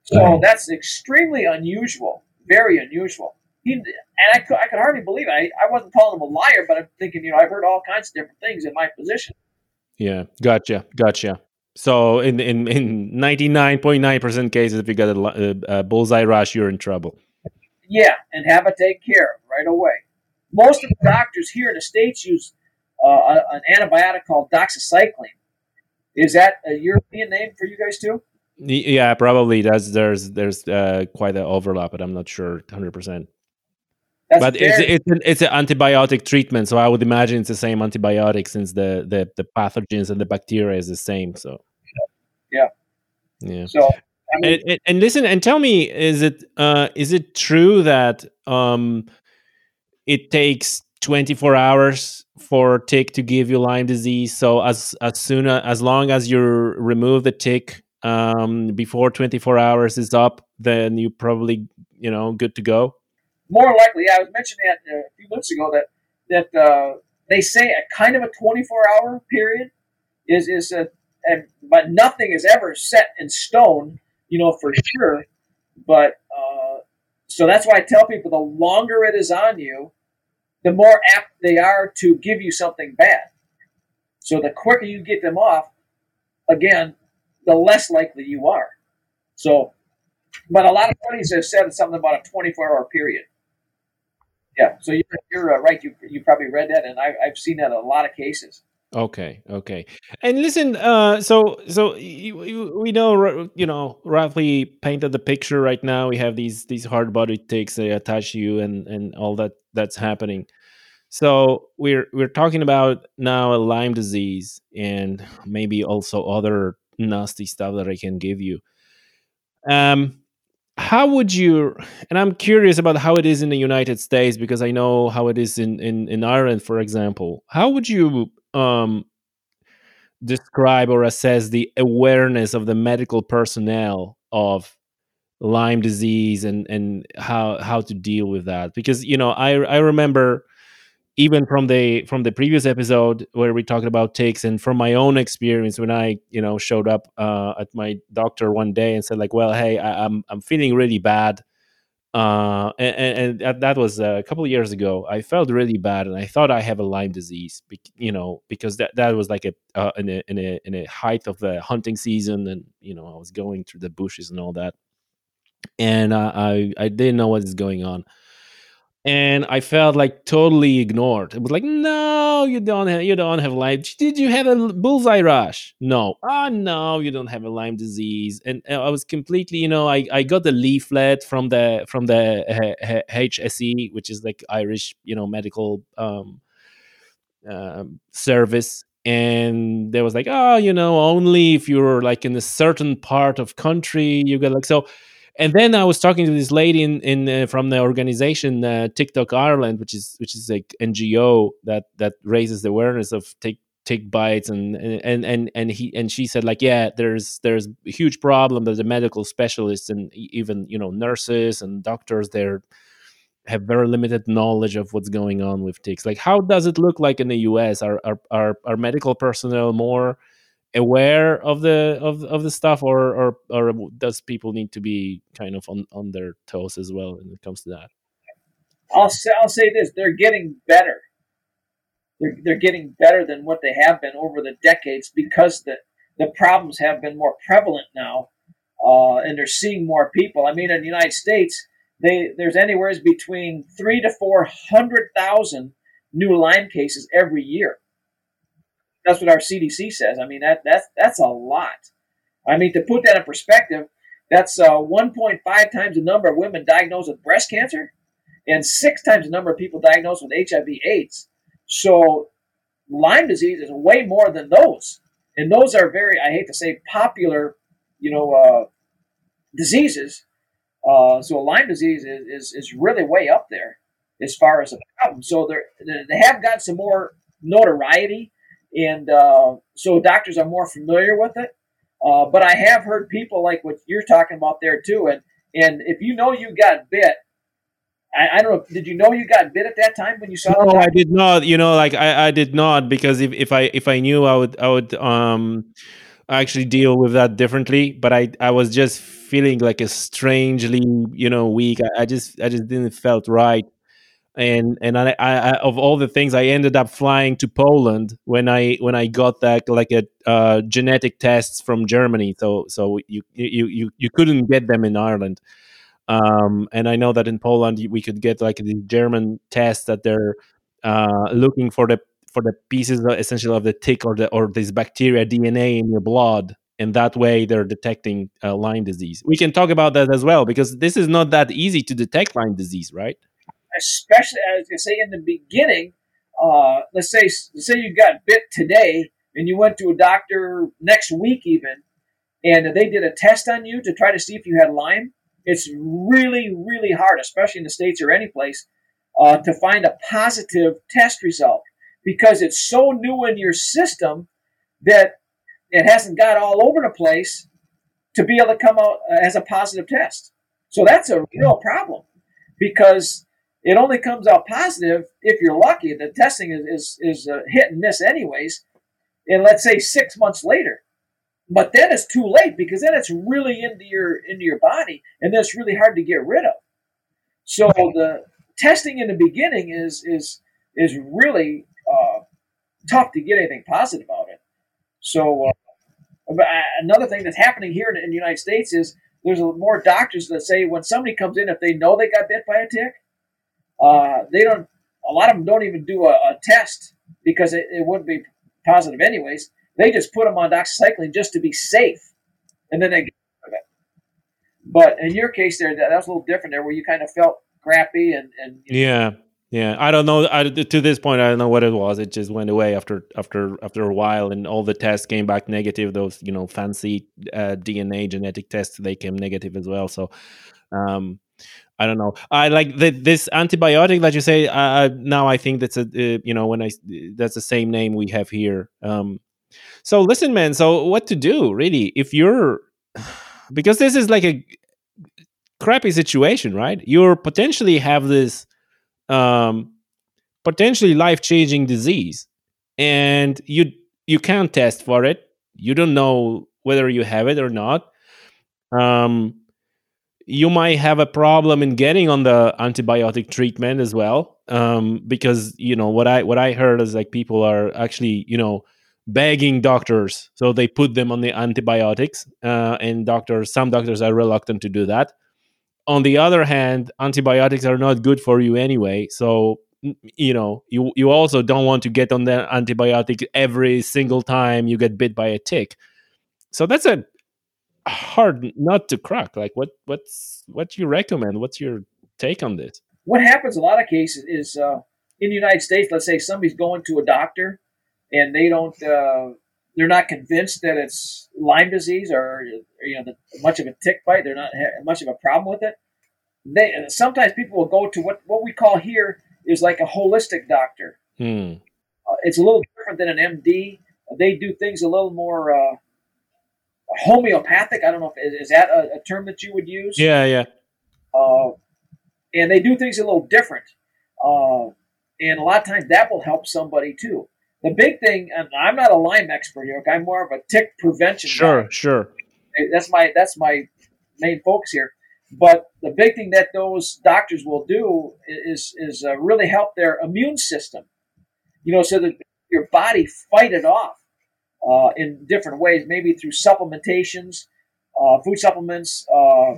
So that's extremely unusual, very unusual. He, and I could, I could hardly believe it. I, I wasn't calling him a liar, but I'm thinking, you know, I've heard all kinds of different things in my position. Yeah, gotcha, gotcha. So in in in ninety nine point nine percent cases, if you got a, a, a, bullseye rash, you're in trouble. Yeah, and have it taken care of right away. Most of the doctors here in the states use uh, an antibiotic called doxycycline. Is that a European name for you guys too? Yeah, probably. There's there's there's uh, quite an overlap, but I'm not sure 100. percent But it's it's an, it's an antibiotic treatment, so I would imagine it's the same antibiotic since the the, the pathogens and the bacteria is the same. So yeah, yeah. So I mean, and, and, and, listen and tell me, is it uh, is it true that um, it takes 24 hours for tick to give you Lyme disease? So as as soon as, as long as you remove the tick um, before 24 hours is up, then you probably you know good to go. More likely, I was mentioning that uh, a few months ago that that uh, they say a kind of a 24 hour period is is a, a, but nothing is ever set in stone, you know, for sure. But uh, so that's why I tell people the longer it is on you, the more apt they are to give you something bad. So the quicker you get them off, again, the less likely you are. So, but a lot of studies have said something about a 24 hour period. Yeah, so you're, you're uh, right. You you probably read that, and I, I've seen that in a lot of cases. Okay, okay. And listen, uh, so so you, you, we know you know roughly painted the picture right now. We have these these hard body ticks that attach you and and all that that's happening. So we're we're talking about now a Lyme disease and maybe also other nasty stuff that I can give you. Um, how would you and i'm curious about how it is in the united states because i know how it is in in, in ireland for example how would you um describe or assess the awareness of the medical personnel of lyme disease and and how how to deal with that. Because you know i i remember even from the from the previous episode where we talked about ticks and from my own experience when i you know showed up uh, at my doctor one day and said like well hey I, am I'm, I'm feeling really bad. Uh, and, and, that was a couple years ago. I felt really bad and i thought i have a lyme disease you know because that, that was like a, uh, in a in a in a height of the hunting season and you know i was going through the bushes and all that and uh, i i didn't know what is going on and I felt like totally ignored. It was like, no, you don't have, you don't have Lyme. Did you have a bullseye rash? No. Oh no, you don't have a Lyme disease. And uh, I was completely, you know, I, I got the leaflet from the from the HSE, which is like Irish, you know, medical um, uh, service. And there was like, oh, you know, only if you're like in a certain part of country, you get like so and then I was talking to this lady in, in uh, from the organization uh, Tick Talk Ireland, which is which is like NGO that that raises the awareness of tick tick bites and and and and he and she said like yeah there's there's a huge problem that the medical specialists and even you know nurses and doctors there have very limited knowledge of what's going on with ticks like how does it look like in the us are are are, are medical personnel more aware of the of, of the stuff or, or or does people need to be kind of on, on their toes as well when it comes to that? I'll say i'll say this they're getting better. They're, they're getting better than what they have been over the decades because the the problems have been more prevalent now uh, and they're seeing more people. I mean in the united states they there's anywhere between three to four hundred thousand new lyme cases every year that's what our CDC says. I mean, that that's that's a lot. I mean, to put that in perspective, that's uh, 1.5 times the number of women diagnosed with breast cancer, and six times the number of people diagnosed with HIV/AIDS. So, Lyme disease is way more than those, and those are very, I hate to say, popular, you know, uh, diseases. Uh, so, Lyme disease is, is is really way up there as far as a problem. So, they they have got some more notoriety and uh, so doctors are more familiar with it. Uh, but I have heard people like what you're talking about there too, and and if you know you got bit, I, I, don't know. Did you know you got bit at that time when you saw? No, I did not. You know, like I, I did not because if, if I if I knew, I would I would um actually deal with that differently. But I I was just feeling like a strangely you know weak. I, I just I just didn't felt right and and I, I, of all the things I ended up flying to Poland when I when I got that like a uh, genetic tests from Germany so so you you you you couldn't get them in Ireland um, and I know that in Poland we could get like the German tests that they're uh, looking for the for the pieces uh, essentially of the tick or the or this bacteria DNA in your blood and that way they're detecting uh, Lyme disease. We can talk about that as well because this is not that easy to detect Lyme disease, right? Especially as I say in the beginning. Uh, let's say let's say you got bit today and you went to a doctor next week even, and they did a test on you to try to see if you had Lyme. It's really really hard, especially in the states or any place, uh, to find a positive test result because it's so new in your system that it hasn't got all over the place to be able to come out as a positive test. So that's a real problem because it only comes out positive if you're lucky. The testing is is, is uh, hit and miss anyways. And let's say six months later, but then it's too late because then it's really into your into your body, and then it's really hard to get rid of. So the testing in the beginning is is is really uh, tough to get anything positive out of it. So uh, another thing that's happening here in, in the United States is there's more doctors that say when somebody comes in, if they know they got bit by a tick, uh, they don't. A lot of them don't even do a, a test because it, it wouldn't be positive anyways. They just put them on doxycycline just to be safe, and then they get rid of it. But in your case, there that, was a little different there, where you kind of felt crappy and and yeah. Yeah, I don't know. I, to this point, I don't know what it was. It just went away after after after a while, and all the tests came back negative. Those you know fancy uh, DNA genetic tests they came negative as well. So, um, I don't know. I like this antibiotic that you say. Uh, now I think that's a uh, you know when I that's the same name we have here. Um, so listen, man. So what to do really if you're because this is like a crappy situation, right? You're potentially have this um, potentially life changing disease, and you you can't test for it. You don't know whether you have it or not. Um, you might have a problem in getting on the antibiotic treatment as well um, because you know what i what i heard is like people are actually you know begging doctors. So they put them on the antibiotics uh, and doctors some doctors are reluctant to do that. On the other hand antibiotics are not good for you anyway. So you know you you also don't want to get on the antibiotic every single time you get bit by a tick. So that's a hard not to crack. Like, what what's what do you recommend? What's your take on this? What happens a lot of cases is uh, in the United States. Let's say somebody's going to a doctor and they don't. Uh, they're not convinced that it's Lyme disease or you know the, much of a tick bite. They're not much of a problem with it. They sometimes people will go to what what we call here is like a holistic doctor. Hmm. Uh, it's a little different than an MD. They do things a little more uh, homeopathic. I don't know if is that a, a term that you would use. Yeah, yeah. Uh, and they do things a little different, uh, and a lot of times that will help somebody too. The big thing, and I'm not a Lyme expert here. Okay? I'm more of a tick prevention. Sure, guy. sure. That's my that's my main focus here. But the big thing that those doctors will do is is uh, really help their immune system. You know, so that your body fight it off uh, in different ways, maybe through supplementations, uh, food supplements. Uh,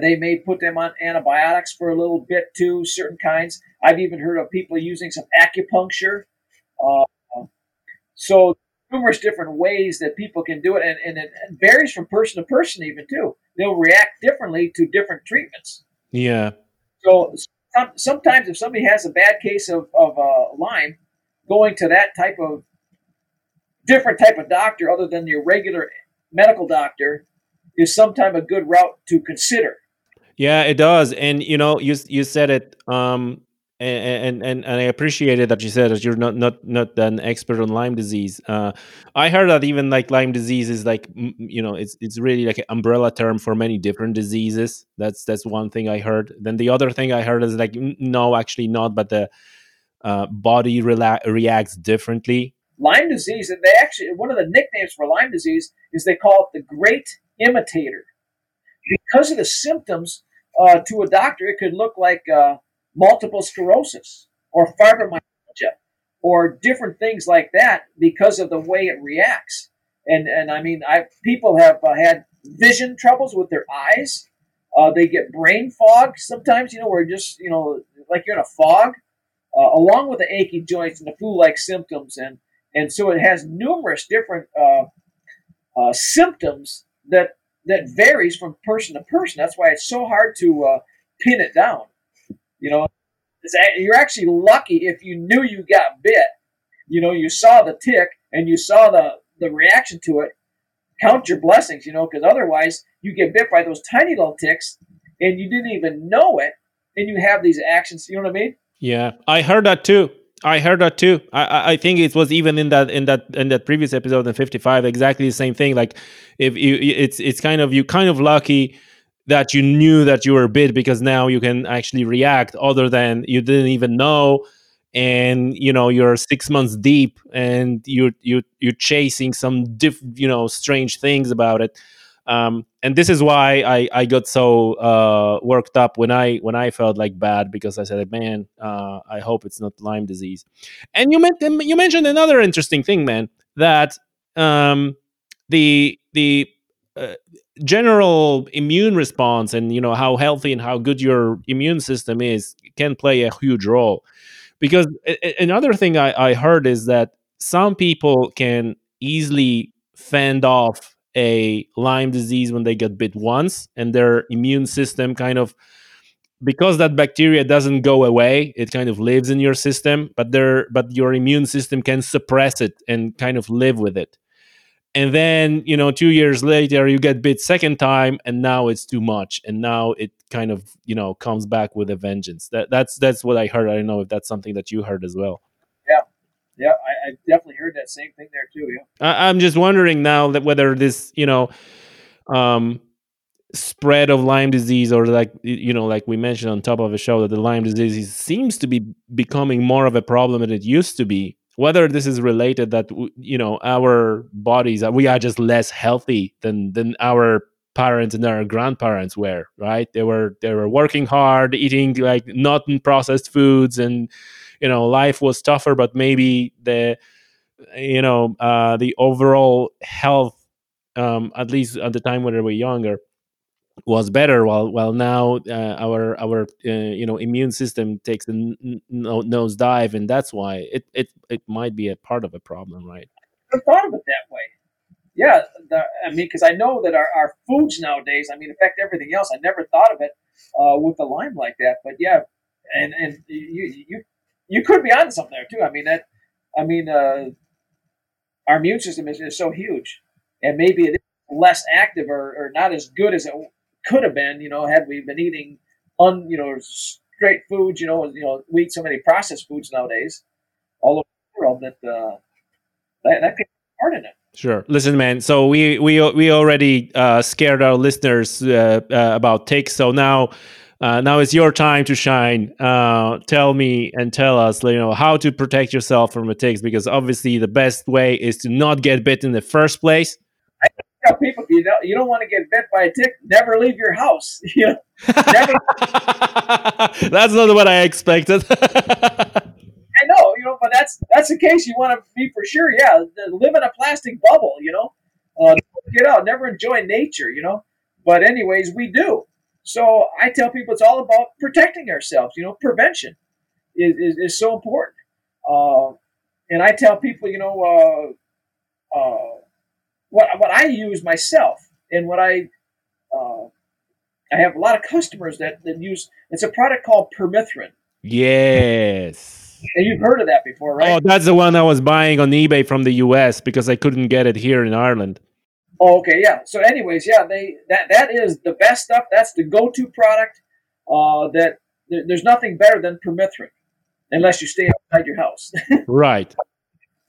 they may put them on antibiotics for a little bit too, certain kinds. I've even heard of people using some acupuncture. Uh, so numerous different ways that people can do it, and, and it varies from person to person even too. They'll react differently to different treatments. Yeah. So sometimes if somebody has a bad case of, of uh, Lyme, going to that type of different type of doctor other than your regular medical doctor is sometimes a good route to consider. Yeah, it does. And you know, you you said it um and, and and I appreciated that you said that you're not not not an expert on Lyme disease. Uh, I heard that even like Lyme disease is like you know it's it's really like an umbrella term for many different diseases. That's that's one thing I heard. Then the other thing I heard is like no, actually not, but the uh, body rela- reacts differently Lyme disease, and they actually one of the nicknames for Lyme disease is they call it the great imitator. Because of the symptoms, uh, to a doctor, it could look like uh, multiple sclerosis or fibromyalgia or different things like that because of the way it reacts. And and I mean, I people have uh, had vision troubles with their eyes. Uh, they get brain fog sometimes. You know, where just you know, like you're in a fog, uh, along with the achy joints and the flu-like symptoms and and so it has numerous different uh, uh, symptoms that that varies from person to person. That's why it's so hard to uh, pin it down. You know, you're actually lucky if you knew you got bit. You know, you saw the tick and you saw the the reaction to it. Count your blessings, you know, because otherwise you get bit by those tiny little ticks and you didn't even know it, and you have these actions. You know what I mean? Yeah, I heard that too. I heard that too. I, I think it was even in that in that in that previous episode in 55 exactly the same thing. Like if you it's it's kind of you kind of lucky that you knew that you were bit because now you can actually react other than you didn't even know and you know you're six months deep and you you you're chasing some diff you know strange things about it um, and this is why I, I got so uh, worked up when I when I felt like bad because I said, man, uh, I hope it's not Lyme disease. And you mentioned you mentioned another interesting thing, man, that um, the the uh, general immune response and you know how healthy and how good your immune system is can play a huge role because another thing I, I heard is that some people can easily fend off a Lyme disease when they get bit once and their immune system kind of because that bacteria doesn't go away it kind of lives in your system but there but your immune system can suppress it and kind of live with it. And then you know 2 years later you get bit second time and now it's too much and now it kind of you know comes back with a vengeance. That that's that's what i heard. I don't know if that's something that you heard as well yeah, I, I, definitely heard that same thing there too. Yeah. I, am just wondering now that whether this, you know, um, spread of Lyme disease, or like you know, like we mentioned on top of the show, that the Lyme disease seems to be becoming more of a problem than it used to be. Whether this is related that you know our bodies, we are just less healthy than than our parents and our grandparents were, right? They were they were working hard, eating like not processed foods and you know life was tougher but maybe the you know uh, the overall health um, at least at the time when we were younger was better while while now uh, our our uh, you know immune system takes a n- nose dive and that's why it, it it might be a part of a problem right? I thought of it that way. Yeah the, i mean because i know that our, our foods nowadays i mean affect everything else. I never thought of it uh, with the Lyme like that but yeah and and you you you could be on something there too. I mean that. I mean, uh, our immune system is, is so huge, and maybe it is less active or, or not as good as it could have been. You know, had we been eating un you know straight foods. You know, you know we eat so many processed foods nowadays all over the world that uh, that that could part in it. Sure. Listen, man. So we we we already uh, scared our listeners uh, uh, about ticks. So now uh, now it's your time to shine. Uh, tell me and tell us, you know, how to protect yourself from the ticks because obviously the best way is to not get bit in the first place. I tell people you don't you don't want to get bit by a tick. Never leave your house. You know, never. that's not what I expected. I know, you know, but that's that's the case. You want to be for sure. Yeah, live in a plastic bubble. You know, uh, get out. Never enjoy nature. You know, but anyways, we do. So I tell people it's all about protecting ourselves. You know, prevention is, is, is so important. Uh, and I tell people, you know, uh, uh, what what I use myself and what I uh, I have a lot of customers that, that use it's a product called permethrin. Yes. And you've heard of that before, right? Oh, that's the one I was buying on eBay from the US because I couldn't get it here in Ireland. Oh, okay, yeah. So, anyways, yeah, they that that is the best stuff. That's the go-to product. Uh, that there, there's nothing better than permethrin, unless you stay outside your house. right.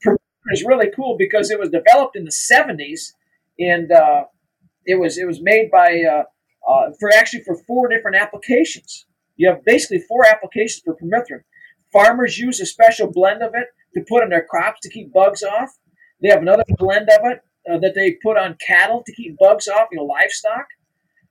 Permethrin is really cool because it was developed in the '70s, and uh, it was it was made by uh, uh, for actually for four different applications. You have basically four applications for permethrin. Farmers use a special blend of it to put on their crops to keep bugs off. They have another blend of it uh, that they put on cattle to keep bugs off, you know, livestock.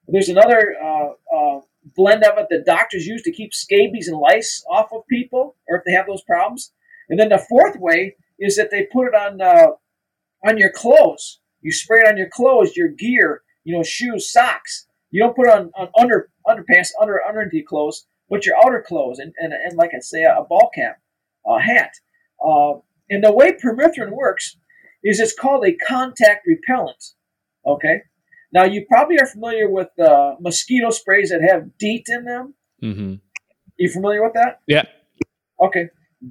There's another uh, uh, blend of it that doctors use to keep scabies and lice off of people, or if they have those problems. And then the fourth way is that they put it on uh, on your clothes. You spray it on your clothes, your gear, you know, shoes, socks. You don't put it on, on under underpants, under underneath clothes, but your outer clothes, and, and, and like I say, a ball cap, a hat. Uh, and the way permethrin works is it's called a contact repellent. Okay. Now you probably are familiar with uh, mosquito sprays that have DEET in them. Mm-hmm. You familiar with that? Yeah. Okay.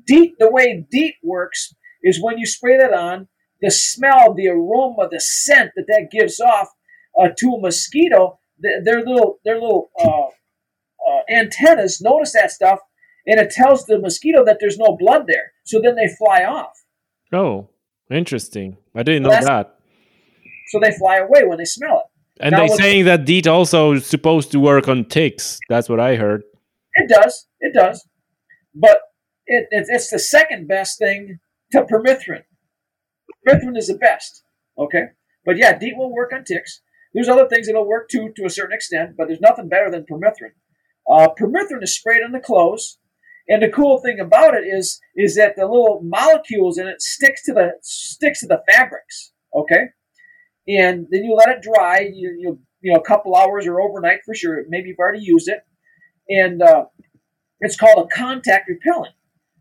DEET. The way DEET works is when you spray that on, the smell, the aroma, the scent that that gives off uh, to a mosquito, their little their little uh, uh, antennas notice that stuff, and it tells the mosquito that there's no blood there. So then they fly off. Oh. Interesting. I didn't know that. So they fly away when they smell it. And they're saying that DEET also is supposed to work on ticks. That's what I heard. It does. It does. But it, it, it's the second best thing to permethrin. Permethrin is the best. Okay? But yeah, DEET will work on ticks. There's other things that'll work too to a certain extent, but there's nothing better than permethrin. Uh, permethrin is sprayed on the clothes, and the cool thing about it is is that the little molecules in it sticks to the sticks to the fabrics. Okay, and then you let it dry. You you, you know a couple hours or overnight for sure. Maybe you've already used it, and uh, it's called a contact repellent.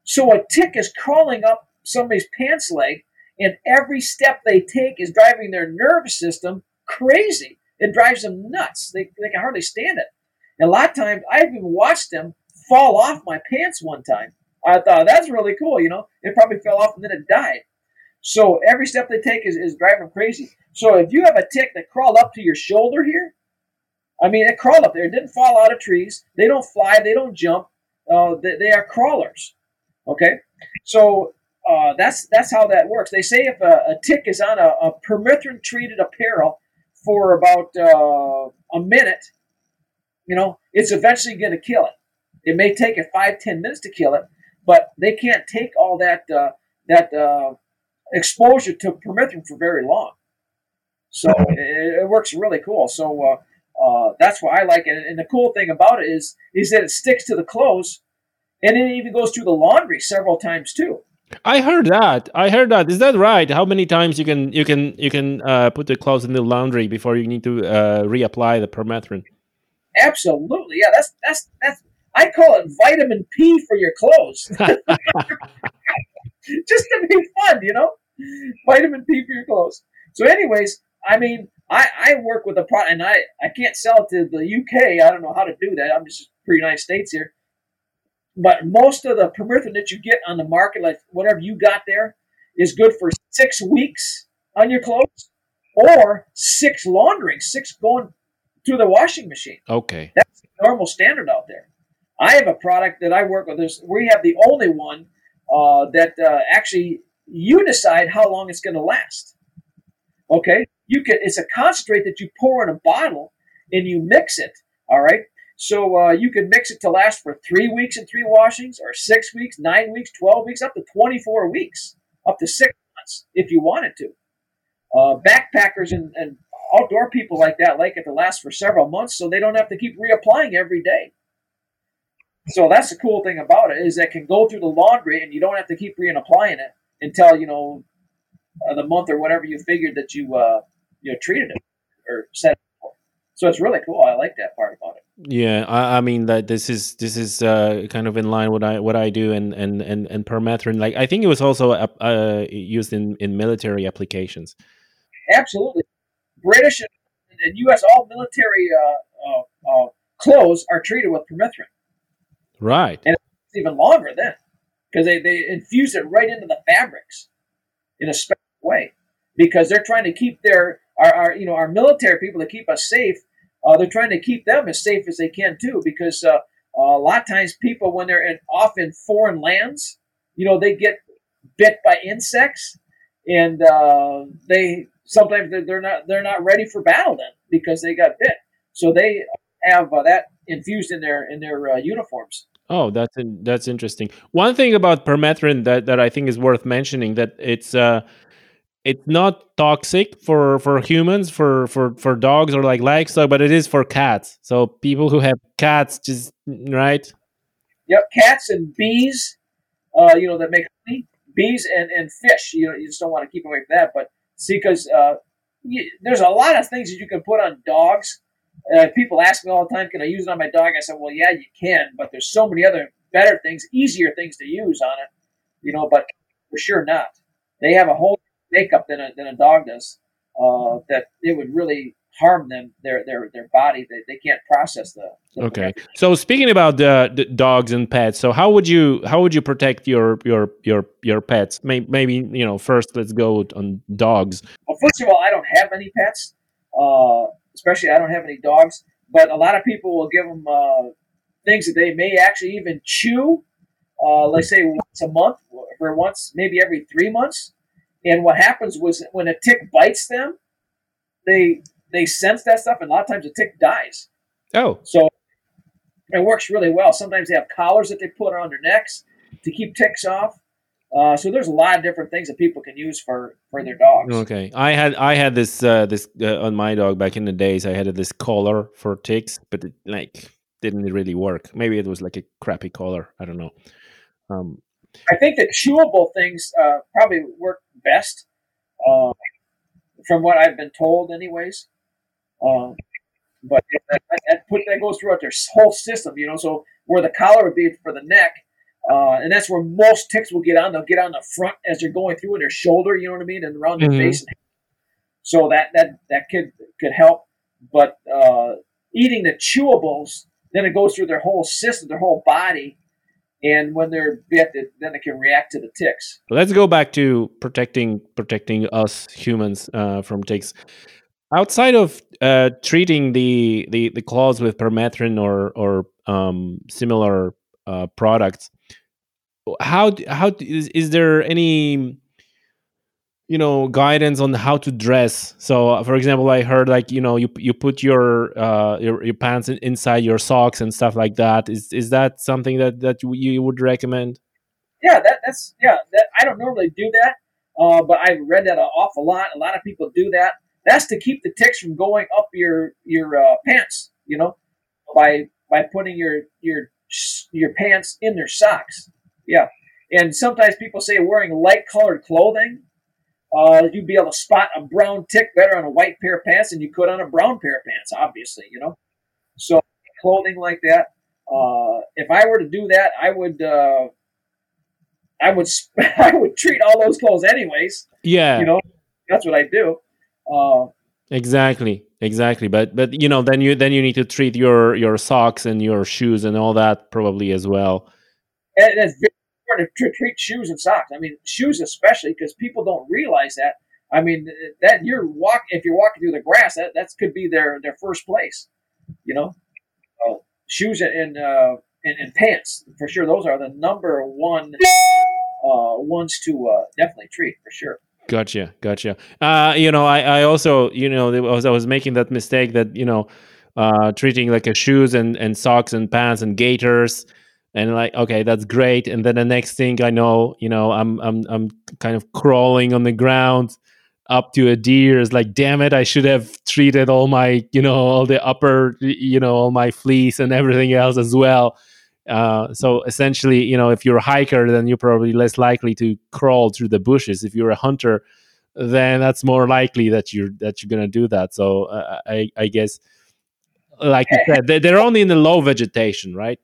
So a tick is crawling up somebody's pants leg, and every step they take is driving their nervous system crazy. It drives them nuts. They, they can hardly stand it. And a lot of times, I've even watched them fall off my pants one time. I thought that's really cool. You know, it probably fell off and then it died. So every step they take is, is driving them crazy. So if you have a tick that crawled up to your shoulder here, I mean, it crawled up there. It didn't fall out of trees. They don't fly. They don't jump. Uh, they, they, are crawlers. Okay, so uh, that's that's how that works. They say if a, a tick is on a, a permethrin treated apparel for about uh, a minute, you know, it's eventually going to kill it. It may take it five, ten minutes to kill it, but they can't take all that uh, that uh, exposure to permethrin for very long. So it, it works really cool. So uh, uh, that's why I like it. And the cool thing about it is is that it sticks to the clothes, and it even goes through the laundry several times too. I heard that. I heard that. Is that right? How many times you can you can you can uh, put the clothes in the laundry before you need to uh, reapply the permethrin? Absolutely. Yeah, that's that's that's. I call it vitamin P for your clothes. Just to be fun, you know, vitamin P for your clothes. So, anyways, I mean, I, I work with a product, and I I can't sell it to the UK. I don't know how to do that. I'm just for United States here. But most of the permethrin that you get on the market, like whatever you got there, is good for six weeks on your clothes or six laundering, six going through the washing machine. Okay. That's the normal standard out there. I have a product that I work with. We have the only one uh, that uh, actually you decide how long it's going to last. Okay, you can. It's a concentrate that you pour in a bottle and you mix it. All right, so uh, you can mix it to last for three weeks and three washings, or six weeks, nine weeks, 12 weeks, up to 24 weeks, up to six months if you wanted to. Uh, backpackers and, and outdoor people like that like it to last for several months so they don't have to keep reapplying every day. So that's the cool thing about it is that it can go through the laundry and you don't have to keep reapplying it until you know uh, the month or whatever you figured that you uh, you know treated it or set it for. So it's really cool. I like that part about it. Yeah, I, I mean that this is this is uh, kind of in line what I what I do and and and and permethrin. Like I think it was also uh, uh, used in in military applications. Absolutely, British and, and U.S. all military uh, uh, uh, clothes are treated with permethrin. Right, and it's even longer then because they they infuse it right into the fabrics in a special way because they're trying to keep their our, our you know our military people to keep us safe uh, they're trying to keep them as safe as they can too, because uh, a lot of times people, when they're in, off in foreign lands, you know, they get bit by insects, and uh, they sometimes they're, they're, not they're not ready for battle then because they got bit. So they have uh, that infused in their in their uh, uniforms. Oh, that's that's interesting. One thing about permethrin that, that I think is worth mentioning that it's uh, it's not toxic for for humans for for for dogs or like livestock but it is for cats so people who have cats just right yep cats and bees uh you know that make honey bees and and fish you know you just don't want to keep away from that but see because uh you, there's a lot of things that you can put on dogs uh, people ask me all the time can i use it on my dog i said well yeah you can but there's so many other better things easier things to use on it you know but for sure not they have a whole makeup than a, than a dog does. Uh, that it would really harm them their their their body. They, they can't process the. the okay. So speaking about the, the, dogs and pets, so how would you how would you protect your your your your pets? Maybe, maybe you know first let's go on dogs. Well, first of all, I don't have any pets. Uh, especially I don't have any dogs. But a lot of people will give them uh, things that they may actually even chew. Uh, let's say once a month, or once maybe every three months. And what happens was when a tick bites them, they they sense that stuff, and a lot of times the tick dies. Oh, So it works really well. Sometimes they have collars that they put on their necks to keep ticks off. Uh, so there's a lot of different things that people can use for for their dogs. okay. I had I had this uh, this uh, on my dog back in the days. I had this collar for ticks, but it like didn't really work. Maybe it was like a crappy collar. I don't know. Um, I think the chewable things uh, probably work best, uh, from what I've been told, anyways. Um, but that, that put that goes throughout their whole system, you know. So where the collar would be for the neck, uh, and that's where most ticks will get on. They'll get on the front as they're going through in their shoulder, you know what I mean, and around their Mhm. face. So that that that could could help. But uh, eating the chewables, then it goes through their whole system, their whole body, and when they're bit, it, then it can react to the ticks. let's go back to protecting protecting us humans uh, from ticks. Outside of uh, treating the, the the claws with permethrin or or um, similar uh, products, how how is, is there any you know guidance on how to dress so uh, for example i heard like you know you you put your uh your, your pants in, inside your socks and stuff like that is is that something that that you, you would recommend Yeah, that, that's yeah. That, I don't normally do that, uh, but I've read that an awful lot. A lot of people do that. That's to keep the ticks from going up your your uh, pants. You know, by by putting your your your pants in their socks. Yeah, and sometimes people say wearing light colored clothing, uh, you'd be able to spot a brown tick better on a white pair of pants than you could on a brown pair of pants. Obviously, you know. So clothing like that. Uh, if I were to do that, I would. Uh, I would sp- I would treat all those clothes anyways. yeah You know, that's what I do. Uh, exactly exactly but but you know then you then you need to treat your your socks and your shoes and all that probably as well and very important to treat shoes and socks. I mean, shoes especially because people don't realize that. I mean, that you're walk if you're walking through the grass, that that could be their their first place. You know, uh, shoes and uh, and, and pants for sure. Those are the number one uh, ones to uh, definitely treat for sure. Gotcha, gotcha. Uh, you know, I, I also, you know, there was, I was making that mistake that you know, uh, treating like a shoes and and socks and pants and gaiters, and like, okay, that's great. And then the next thing I know, you know, I'm I'm I'm kind of crawling on the ground up to a deer. Is like, damn it, I should have treated all my, you know, all the upper, you know, all my fleece and everything else as well. Uh, so essentially, you know, if you're a hiker, then you're probably less likely to crawl through the bushes. If you're a hunter, then that's more likely that you're that you're gonna do that. So uh, I I guess, like you said, they- they're only in the low vegetation, right?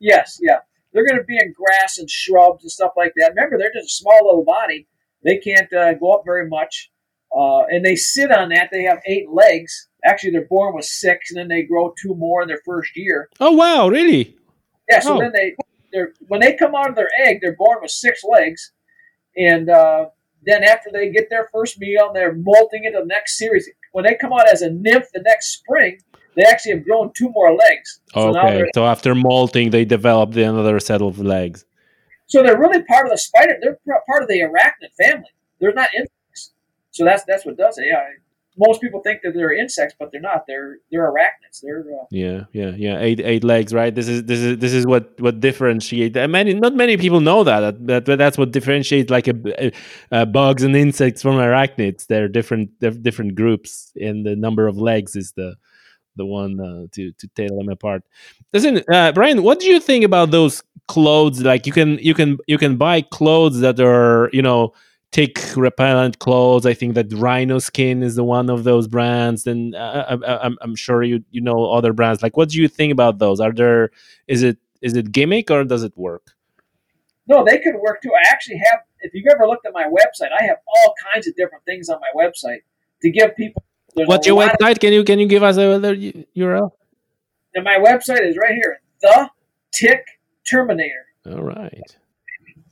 Yes, yeah. They're going to be in grass and shrubs and stuff like that. Remember, they're just a small little body. They can't uh, go up very much. Uh, and they sit on that. They have eight legs. Actually, they're born with six, and then they grow two more in their first year. Oh wow, really? Yeah, so Oh. then they, they're when they come out of their egg, they're born with six legs, and uh, then after they get their first meal, they're molting into the next series. When they come out as a nymph the next spring, they actually have grown two more legs. So Okay, so after molting, they develop the another set of legs. So they're really part of the spider. They're part of the arachnid family. They're not insects. So that's that's what does it. Yeah. Most people think that they're insects, but they're not. They're they're arachnids. They're uh, Yeah, yeah, yeah. Eight eight legs, right? This is this is this is what what differentiate. uh, Many not many people know that that, that that's what differentiates like a uh, bugs and insects from arachnids. They're different they're different groups, and the number of legs is the the one uh, to to tell them apart. Listen, uh, Brian, what do you think about those clothes? Like you can you can you can buy clothes that are you know tick repellent clothes. I think that Rhino Skin is the one of those brands, and uh, I, I, I'm I'm sure you you know other brands. Like, what do you think about those? Are there is it is it gimmick or does it work? no, they could work too. I actually have. If you've ever looked at my website, I have all kinds of different things on my website to give people. There's What's your of- website? Can you can you give us a other URL? and my website is right here. The Tick Terminator. All right.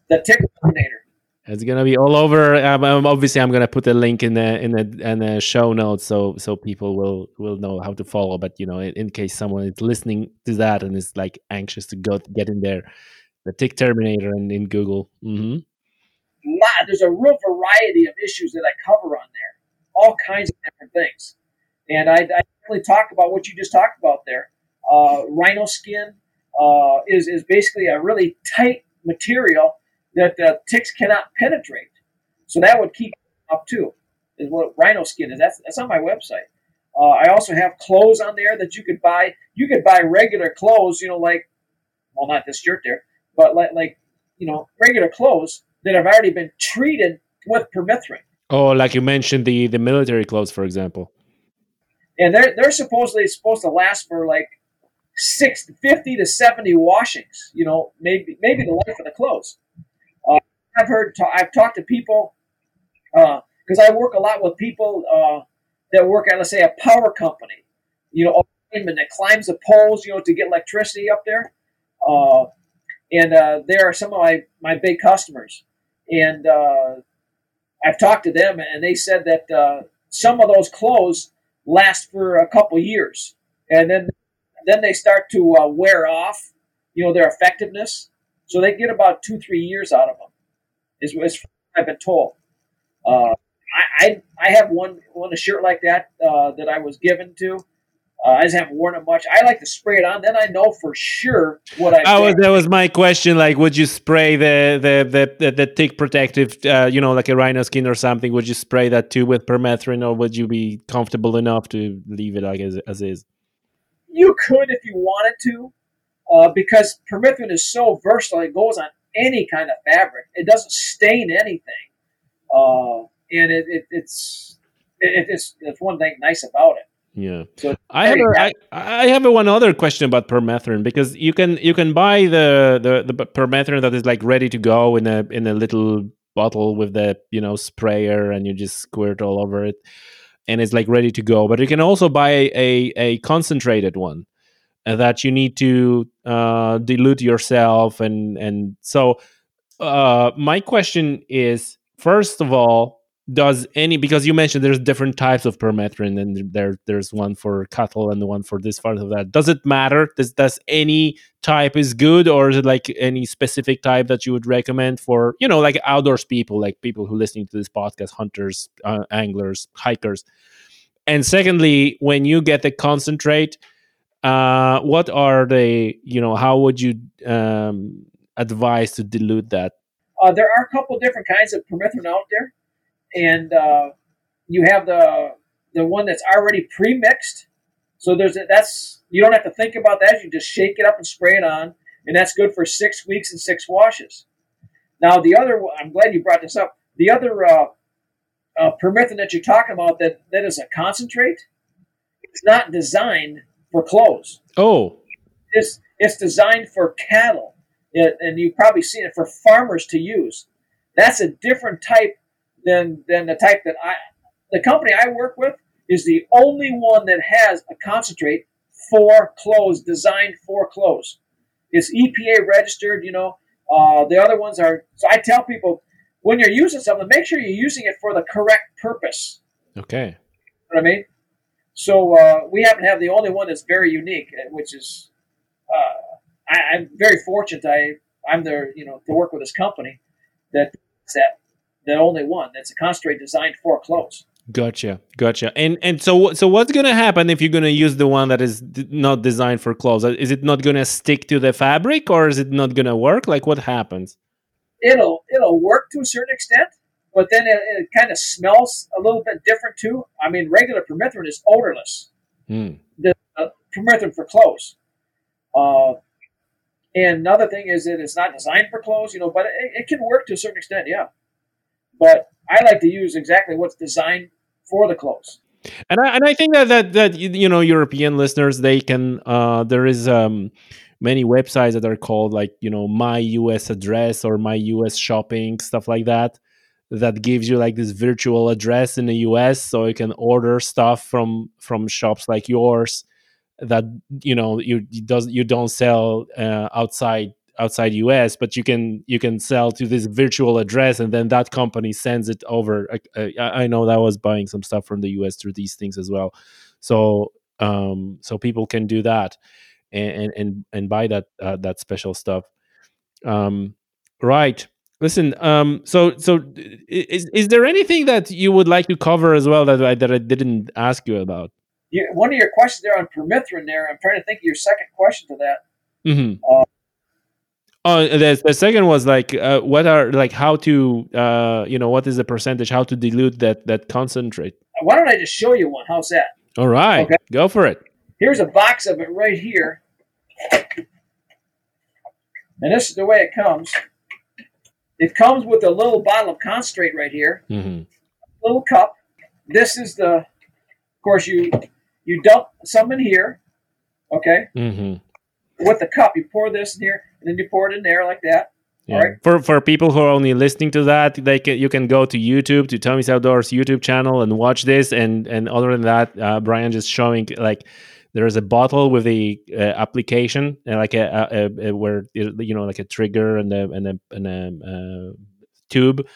The Tick Terminator. It's gonna be all over. Um, um, obviously, I'm gonna put a link in the in the in the show notes so so people will will know how to follow. But you know, in, in case someone is listening to that and is like anxious to go get in there, the Tick Terminator and in Google. hmm lot. There's a real variety of issues that I cover on there. All kinds of different things. and I, I definitely talk about what you just talked about there. Uh, rhino skin uh, is is basically a really tight material that ticks cannot penetrate. So that would keep up too. Is what rhino skin is. That's that's on my website. Uh, I also have clothes on there that you could buy. You could buy regular clothes, you know, like well, not this shirt there, but like like you know, regular clothes that have already been treated with permethrin. Oh, like you mentioned the the military clothes, for example. And they're they're supposedly supposed to last for like six, 50 to 70 washings, you know, maybe maybe the life of the clothes. Uh, I've heard, I've talked to people, because uh, I work a lot with people uh, that work at, let's say, a power company, you know, that climbs the poles, you know, to get electricity up there. Uh, and uh, they are some of my, my big customers. And uh, I've talked to them, and they said that some of those clothes last for a couple years. And then then they start to uh, wear off, you know, their effectiveness. So they get about two, three years out of them, is, is I've been told. Uh, I, I, I have one one a shirt like that uh, that I was given to. Uh, I just haven't worn it much. I like to spray it on, then I know for sure what I. Oh, that was my question. Like, would you spray the the the the, the tick protective, uh, you know, like a Rynoskin or something? Would you spray that too with permethrin, or would you be comfortable enough to leave it like as, as is? You could if you wanted to, uh, because permethrin is so versatile. It goes on any kind of fabric. It doesn't stain anything, uh, and it, it, it's it, it's it's one thing nice about it. Yeah, I have a, I, I have a one other question about permethrin because you can you can buy the, the the permethrin that is like ready to go in a in a little bottle with the you know sprayer and you just squirt all over it and it's like ready to go. But you can also buy a, a concentrated one that you need to uh, dilute yourself. And, and so uh, my question is first of all, does any because you mentioned there's different types of permethrin and there there's one for cattle and one for this part of that. Does it matter? Does does any type is good or is it like any specific type that you would recommend for you know like outdoors people like people who listening to this podcast hunters uh, anglers hikers? And secondly when you get the concentrate uh what are they you know how would you um advise to dilute that? Uh, there are a couple different kinds of permethrin out there and uh, you have the the one that's already pre-mixed. So there's a, that's you don't have to think about that. You just shake it up and spray it on, and that's good for six weeks and six washes. Now the other, I'm glad you brought this up. The other uh, uh, permethrin that you're talking about that that is a concentrate. It's not designed for clothes. Oh, it's it's designed for cattle, it, and you've probably seen it for farmers to use. That's a different type than than the type that I the company I work with is the only one that has a concentrate for clothes designed for clothes. It's EPA registered, you know. Uh, the other ones are so I tell people when you're using something, make sure you're using it for the correct purpose. Okay. You know what I mean? So uh, we happen to have the only one that's very unique, uh, which is uh, I, am very fortunate. I I'm there, you know, to work with this company that that the only one that's a concentrate designed for clothes. Gotcha, gotcha. And and so so what's gonna happen if you're gonna use the one that is not designed for clothes? Is it not gonna stick to the fabric, or is it not gonna work? Like what happens? It'll it'll work to a certain extent, but then it, it kind of smells a little bit different too. I mean, regular permethrin is odorless. Mm. The uh, permethrin for clothes. Uh, and another thing is that it's not designed for clothes, you know, but it, it can work to a certain extent, yeah. But I like to use exactly what's designed for the clothes. And I, and I think that, that that you know European listeners they can uh, there is um, many websites that are called like you know my US address or my US shopping stuff like that that gives you like this virtual address in the US so you can order stuff from from shops like yours that you know you, you does you don't sell uh, outside outside US, but you can you can sell to this virtual address, and then that company sends it over. I, I, I know that I was buying some stuff from the US through these things as well, so um, so people can do that and and and buy that uh, that special stuff. Um, right. Listen. Um. So so is is there anything that you would like to cover as well that I that I didn't ask you about? you, one of your questions there on permethrin. There, I'm trying to think of your second question to that. Mm-hmm. Uh, Oh, the, the second was like, uh, what are like how to, uh, you know, what is the percentage? How to dilute that that concentrate? Why don't I just show you one? How's that? All right, Okay. go for it. Here's a box of it right here, and this is the way it comes. It comes with a little bottle of concentrate right here, Mm-hmm. little cup. This is the, of course you you dump some in here, okay, Mm-hmm. with the cup. You pour this in here, and then you pour it in there like that. Yeah. Right. For for people who are only listening to that, they can you can go to YouTube to Tommy's Outdoors YouTube channel and watch this. And and other than that, uh, Brian just showing like there is a bottle with a uh, application uh, like a, a, a, where you know like a trigger and a and a, and a uh, tube,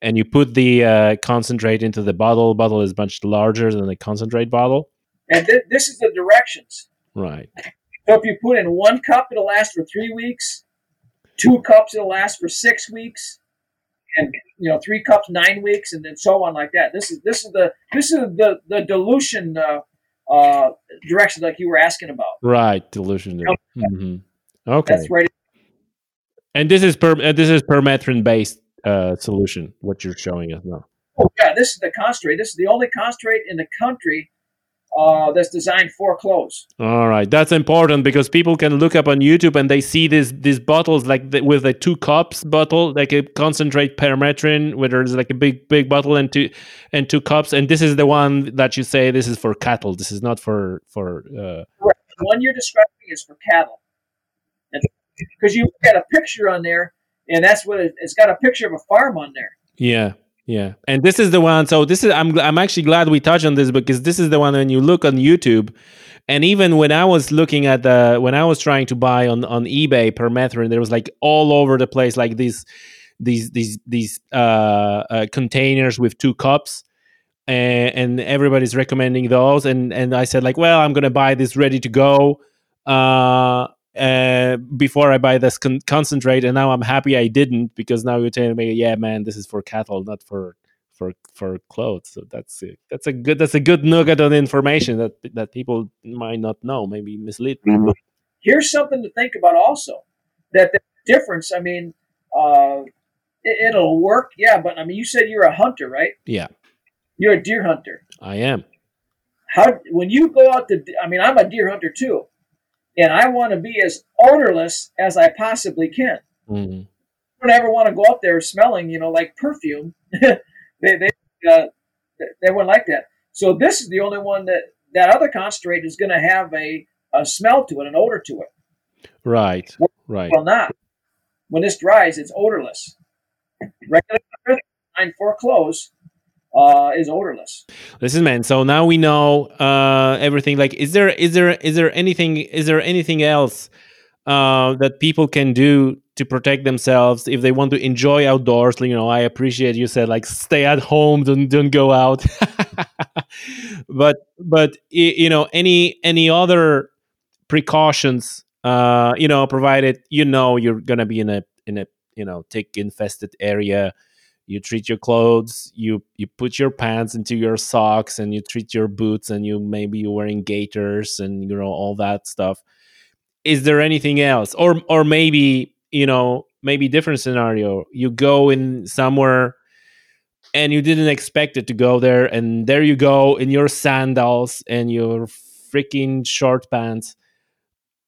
and you put the uh, concentrate into the bottle. Bottle is much larger than the concentrate bottle. And th- this is the directions. Right. So if you put in one cup, it'll last for three weeks. Two cups, it'll last for six weeks, and you know, three cups, nine weeks, and then so on like that. This is this is the this is the the dilution uh, uh, direction like you were asking about. Right. Dilution. Mm-hmm. Okay. That's right. And this is per uh, this is permethrin based uh, solution. What you're showing us now. Oh yeah, this is the concentrate. This is the only concentrate in the country uh, that's designed for clothes. All right, that's important because people can look up on YouTube and they see these these bottles like the, with a two cups bottle, like a concentrate permethrin, where there's like a big big bottle and two and two cups, and this is the one that you say this is for cattle. This is not for for. Uh, The one you're describing is for cattle, because you got a picture on there, and that's what it, it's got a picture of a farm on there. yeah, yeah, and this is the one. So this is I'm I'm actually glad we touched on this because this is the one when you look on YouTube. And even when I was looking at the when I was trying to buy on on eBay permethrin, there was like all over the place like these these these these uh, uh, containers with two cups, and, and everybody's recommending those. And and I said like, well, I'm gonna buy this ready to go uh, uh, before I buy this con- concentrate. And now I'm happy I didn't because now you're telling me, yeah, man, this is for cattle, not for for for clothes. So that's a, that's a good that's a good nugget of information that that people might not know, maybe mislead. people. Here's something to think about also. That the difference. I mean, uh, it, it'll work, yeah. But I mean, you said you're a hunter, right? Yeah, You're a deer hunter. I am. How when you go out to? I mean, I'm a deer hunter too, and I want to be as odorless as I possibly can. Mhm. I don't ever want to go up there smelling, you know, like perfume. they they uh, they wouldn't like that. So this is the only one that that other concentrate is going to have a, a smell to it, an odor to it. Right, right. Well, not when this dries, it's odorless. Regular nine for clothes uh, is odorless. Listen, man. So now we know uh, everything. Like, is there is there is there anything is there anything else uh, that people can do to protect themselves if they want to enjoy outdoors? You know, I appreciate you said like stay at home, don't don't go out. but but you know, any any other precautions? Uh, you know, provided you know you're gonna be in a in a you know tick infested area you treat your clothes you you put your pants into your socks and you treat your boots and you maybe you're wearing gaiters and you know all that stuff. Is there anything else? Or or maybe you know maybe different scenario. You go in somewhere and you didn't expect it to go there and there you go in your sandals and your freaking short pants.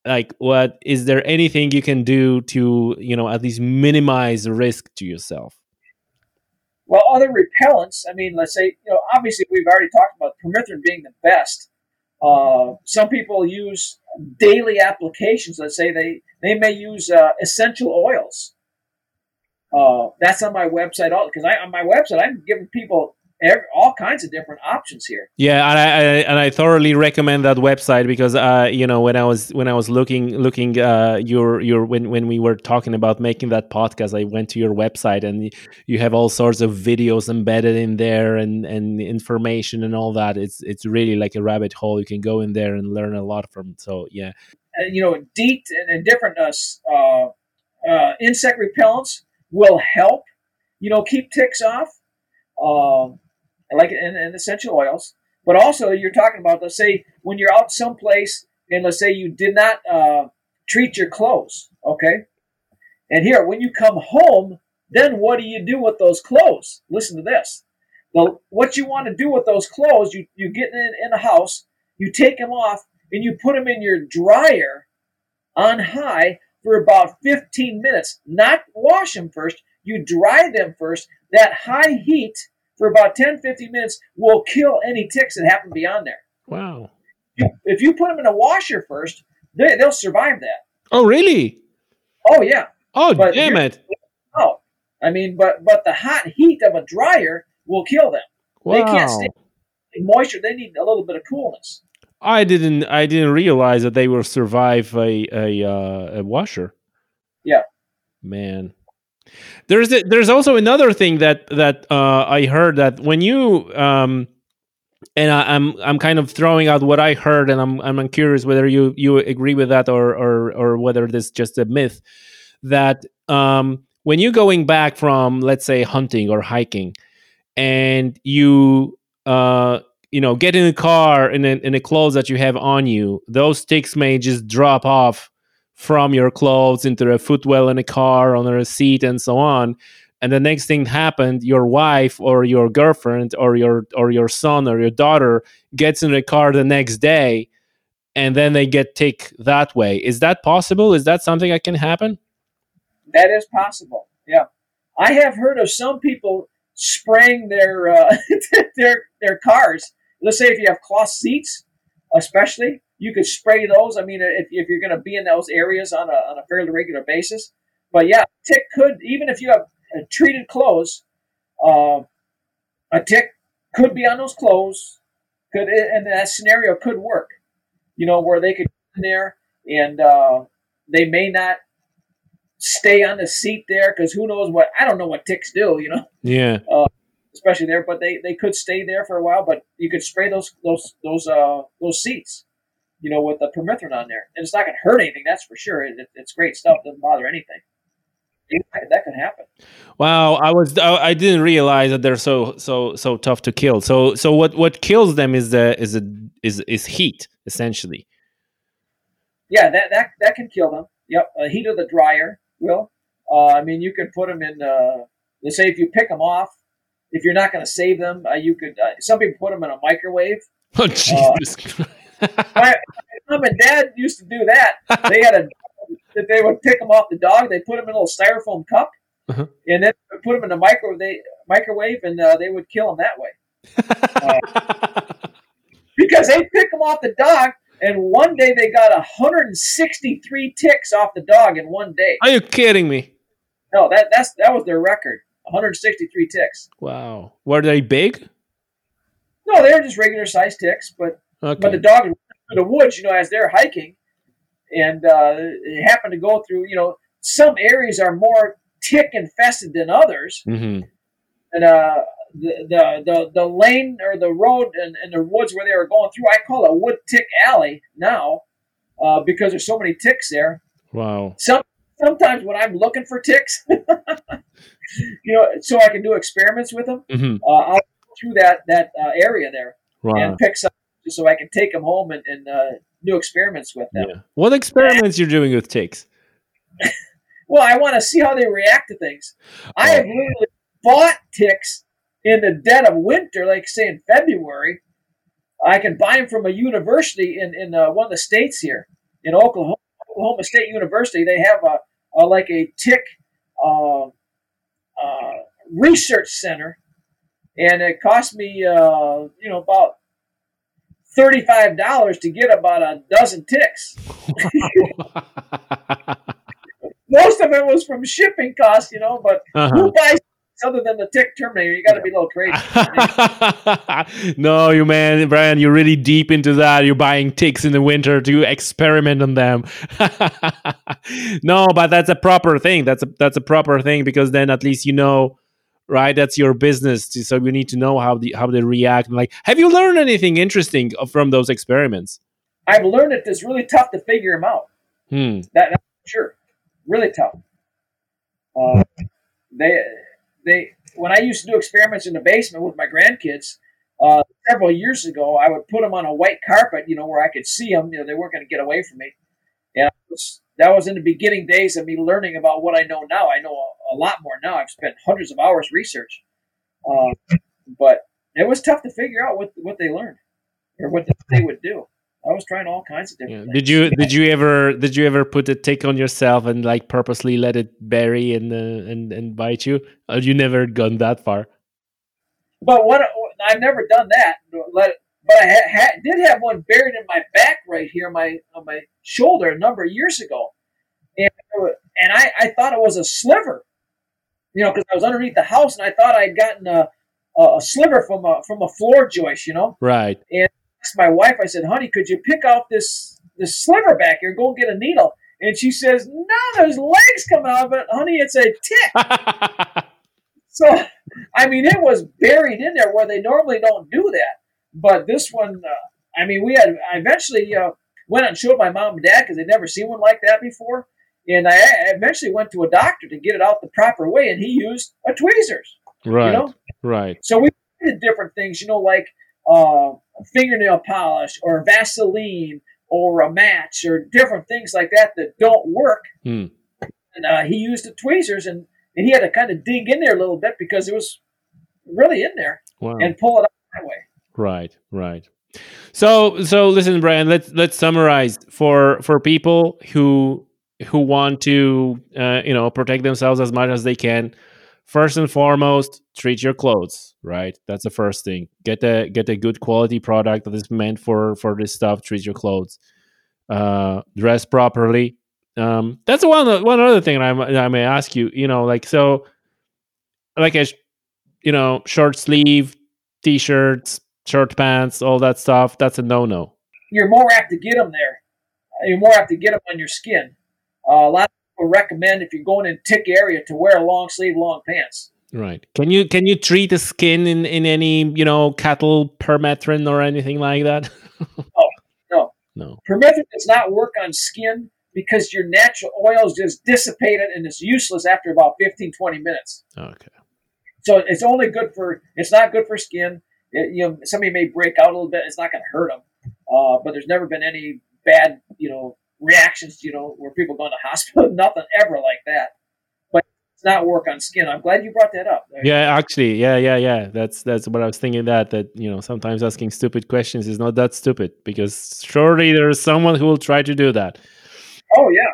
Like what is there anything you can do to you know at least minimize risk to yourself Well, other repellents, I mean, let's say, you know, obviously we've already talked about permethrin being the best. Uh, some people use daily applications. Let's say they, they may use uh, essential oils. Uh, that's on my website. All because on my website I'm giving people every, all kinds of different options here. Yeah, and I, I and I thoroughly recommend that website because uh, you know when I was when I was looking looking uh your your when when we were talking about making that podcast, I went to your website and you have all sorts of videos embedded in there and and information and all that. It's it's really like a rabbit hole. You can go in there and learn a lot from. So yeah, And, you know, DEET and, and different uh, uh, uh, insect repellents will help. You know, keep ticks off. Um, like and, and essential oils. But also, you're talking about, let's say, when you're out someplace and let's say you did not uh, treat your clothes, okay? And here, when you come home, then what do you do with those clothes? Listen to this. The, what you want to do with those clothes, you, you get in, in the house, you take them off, and you put them in your dryer on high for about 15 minutes. Not wash them first, you dry them first. That high heat for about 10 15 minutes will kill any ticks that happen beyond there. Wow. If you put them in a washer first, they, they'll survive that. Oh, really? Oh, yeah. Oh, But damn it. Oh, I mean, but but the hot heat of a dryer will kill them. Wow. They can't stay moisture. They need a little bit of coolness. I didn't. I didn't realize that they will survive a a, uh, a washer. Yeah. man. There's a, there's also another thing that that uh, I heard that when you um, and I, I'm I'm kind of throwing out what I heard, and I'm I'm curious whether you you agree with that or or or whether this is just a myth that um, when you're going back from let's say hunting or hiking, and you uh, you know get in a car in a, in the clothes that you have on you, those sticks may just drop off from your clothes into a footwell in a car on a seat and so on and the next thing happened your wife or your girlfriend or your or your son or your daughter gets in the car the next day and then they get tick that way is that possible is that something that can happen That is possible. Yeah, I have heard of some people spraying their uh, their their cars. Let's say if you have cloth seats, especially, you could spray those. I mean, if, if you're going to be in those areas on a on a fairly regular basis. But yeah, tick could even if you have uh, treated clothes, uh, a tick could be on those clothes. Could and that scenario could work. You know, where they could get in there and uh, they may not stay on the seat there because who knows what I don't know what ticks do, you know, yeah especially there. But they, they could stay there for a while. But you could spray those those those uh those seats, you know, with the permethrin on there, and it's not going to hurt anything. That's for sure. It, it's great stuff. Doesn't bother anything. Yeah, that can happen. wow i was I, didn't realize that they're so so so tough to kill so so what what kills them is the is a is is heat essentially Yeah, that that that can kill them. Yep, uh, heat of the dryer will. Uh, I mean, you can put them in. Uh, let's say if you pick them off, if you're not going to save them, uh, you could. Uh, some people put them in a microwave. oh jesus Christ. My, my mom and dad used to do that. They had a that they would pick them off the dog. They put them in a little styrofoam cup, Uh-huh. and then put them in the micro they microwave, and uh, they would kill them that way because they pick them off the dog. And one day they got 163 ticks off the dog in one day. are you kidding me No, that that's that was their record. 163 ticks. wow were they big No, they were just regular sized ticks, but okay But the dog in the woods, you know, as they're hiking, and uh, it happened to go through, you know, some areas are more tick infested than others, hmm and uh, the, the the the lane or the road in, in the woods where they were going through, I call it wood tick alley now, uh, because there's so many ticks there. wow. Some sometimes when I'm looking for ticks, you know, so I can do experiments with them, hmm uh, I'll go through that that uh, area there wow. and pick some so I can take them home and, and uh, do experiments with them. yeah. what experiments you're doing with ticks Well, I want to see how they react to things. I Oh. have literally bought ticks in the dead of winter, like say in February. I can buy them from a university in, in uh, one of the states here in Oklahoma, Oklahoma State University. They have a, a like a tick uh, uh, research center, and it cost me uh, you know about thirty five dollars to get about a dozen ticks. Most of it was from shipping costs, you know, but Uh-huh. who buys other than the tick terminator? You got to be a little crazy. no, you man, Brian, you're really deep into that. You're buying ticks in the winter to experiment on them. no, but that's a proper thing. That's a that's a proper thing because then at least you know, right? That's your business. So you need to know how the how they react. Like, have you learned anything interesting from those experiments? I've learned that it's really tough to figure them out. Hmm. That, that's sure, really tough. Uh, they they when I used to do experiments in the basement with my grandkids, uh, several years ago, I would put them on a white carpet, you know, where I could see them. You know, they weren't going to get away from me. And was, that was in the beginning days of me learning about what I know now. I know a, a lot more now. I've spent hundreds of hours research, uh, but it was tough to figure out what what they learned or what they would do. I was trying all kinds of different. Yeah. Did you did you ever did you ever put a tick on yourself and like purposely let it bury and uh, and and bite you? Or you never gone that far? But what I've never done that. Let but I ha- ha- did have one buried in my back right here, my on my shoulder, a number of years ago, and and I, I thought it was a sliver, you know, because I was underneath the house and I thought I'd gotten a, a sliver from a from a floor joist, you know, right. And asked my wife, I said, "Honey, could you pick out this this sliver back here? Go and get a needle." And she says, "No, there's legs coming out of it, honey. It's a tick." so, I mean, it was buried in there where they normally don't do that. But this one, uh, I mean, we had I eventually uh, went and showed my mom and dad because they'd never seen one like that before. And I eventually went to a doctor to get it out the proper way, and he used a tweezers. Right. You know? Right. So we did different things, you know, like uh, fingernail polish or Vaseline or a match or different things like that that don't work. Hmm. And uh, he used the tweezers, and, and he had to kind of dig in there a little bit because it was really in there wow. and pull it out that way. Right, right. So, so listen, Brian. Let's let's summarize for for people who who want to uh, you know protect themselves as much as they can. First and foremost, treat your clothes. Right, that's the first thing. Get a get a good quality product that is meant for for this stuff. Treat your clothes. Uh, dress properly. Um, that's one one other thing I, I may ask you. You know, like so, like a you know short sleeve t-shirts short pants, all that stuff, that's a no no. You're more apt to get them there. You're more apt to get them on your skin. Uh, a lot of people recommend if you're going in tick area to wear a long sleeve, long pants. Right. Can you can you treat the skin in, in any you know cattle permethrin or anything like that? oh no, no. Permethrin does not work on skin because your natural oils just dissipate it and it's useless after about 15, 20 minutes. Okay. So it's only good for it's not good for skin it, you know, somebody may break out a little bit. It's not going to hurt them, uh, but there's never been any bad, you know, reactions. You know, where people go to hospital. Nothing ever like that. But it's not work on skin. I'm glad you brought that up. Yeah, actually, yeah, yeah, yeah. That's that's what I was thinking. That that you know, sometimes asking stupid questions is not that stupid because surely there's someone who will try to do that. Oh yeah.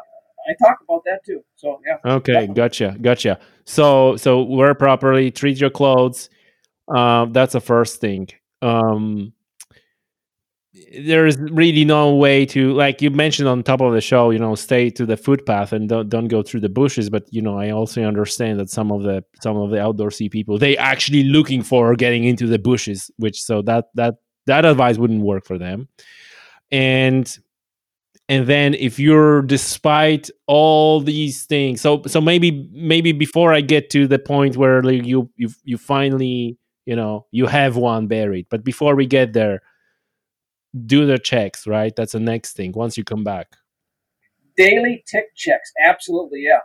I talk about that too. So yeah. Okay, gotcha, gotcha. So so wear properly, treat your clothes, um, that's the first thing. Um, there's really no way to like you mentioned on top of the show you know stay to the footpath and don't don't go through the bushes but you know i also understand that some of the some of the outdoorsy people they actually looking for getting into the bushes which so that that that advice wouldn't work for them and and then if you're despite all these things so so maybe maybe before i get to the point where like you you you finally you know you have one buried. But before we get there do the checks right? That's the next thing once you come back. Daily tick checks absolutely yeah.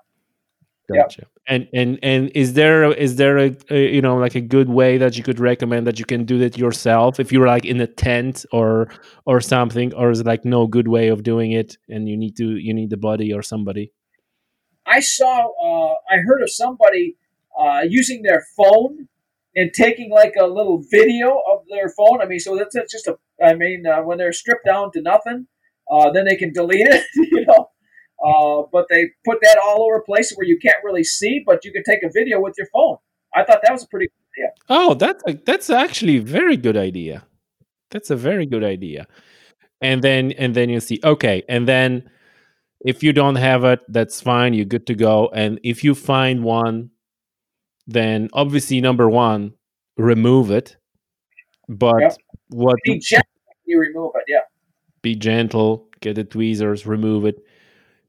Gotcha. Yep. and and and is there is there a, a, you know like a good way that you could recommend that you can do that yourself if you're like in a tent or or something or is it like no good way of doing it and you need to you need the buddy or somebody? I saw uh i heard of somebody uh using their phone and taking like a little video of their phone. I mean, so that's, that's just a. I mean, uh, when they're stripped down to nothing, uh, then they can delete it. You know, uh, but they put that all over places where you can't really see, but you can take a video with your phone. I thought that was a pretty good idea. Oh, that's a, that's actually a very good idea. That's a very good idea. And then and then you see okay, and then if you don't have it, that's fine. You're good to go. And if you find one then obviously number one, remove it. But what be gentle you remove it, yeah. Be gentle, get the tweezers, remove it.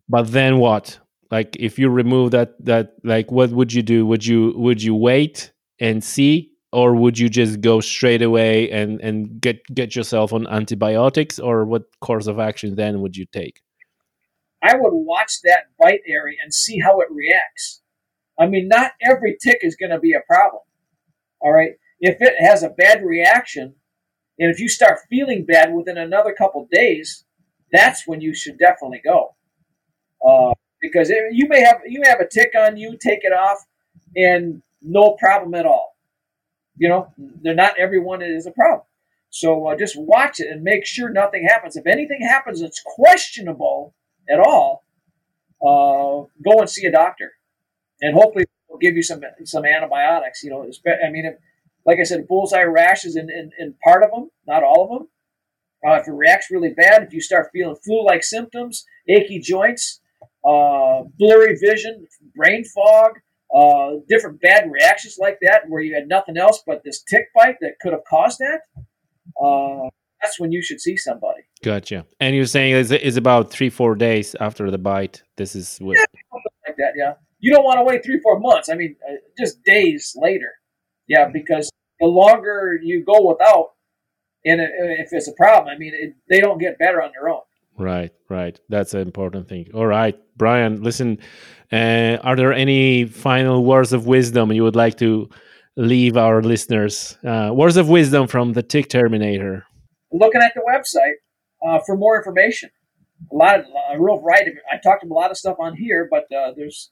But then what? Like if you remove that that like what would you do? Would you would you wait and see or would you just go straight away and and get get yourself on antibiotics or what course of action then would you take? I would watch that bite area and see how it reacts. I mean, not every tick is going to be a problem. All right. If it has a bad reaction, And if you start feeling bad within another couple days, that's when you should definitely go. Uh, because it, you may have you may have a tick on you, take it off, and no problem at all. You know, they're not everyone is a problem. So uh, just watch it and make sure nothing happens. If anything happens that's questionable at all, uh, go and see a doctor, and hopefully they'll give you some some antibiotics. You know, I mean, if, like I said, bullseye rashes in, in, in part of them, not all of them. Uh, if it reacts really bad, if you start feeling flu-like symptoms, achy joints, uh, blurry vision, brain fog, uh, different bad reactions like that, where you had nothing else but this tick bite that could have caused that, uh, that's when you should see somebody. Gotcha. And you're saying it's, it's about three, four days after the bite. This is what. Yeah, like that. Yeah. You don't want to wait three, four months. I mean, uh, just days later. Yeah, because the longer you go without, and if it's a problem, I mean, it, they don't get better on their own. Right, right. That's an important thing. All right, Brian, listen, uh, are there any final words of wisdom you would like to leave our listeners? Uh, words of wisdom from the Tick Terminator. Looking at the website uh, for more information. A lot of a real variety. I talked about a lot of stuff on here, but uh, there's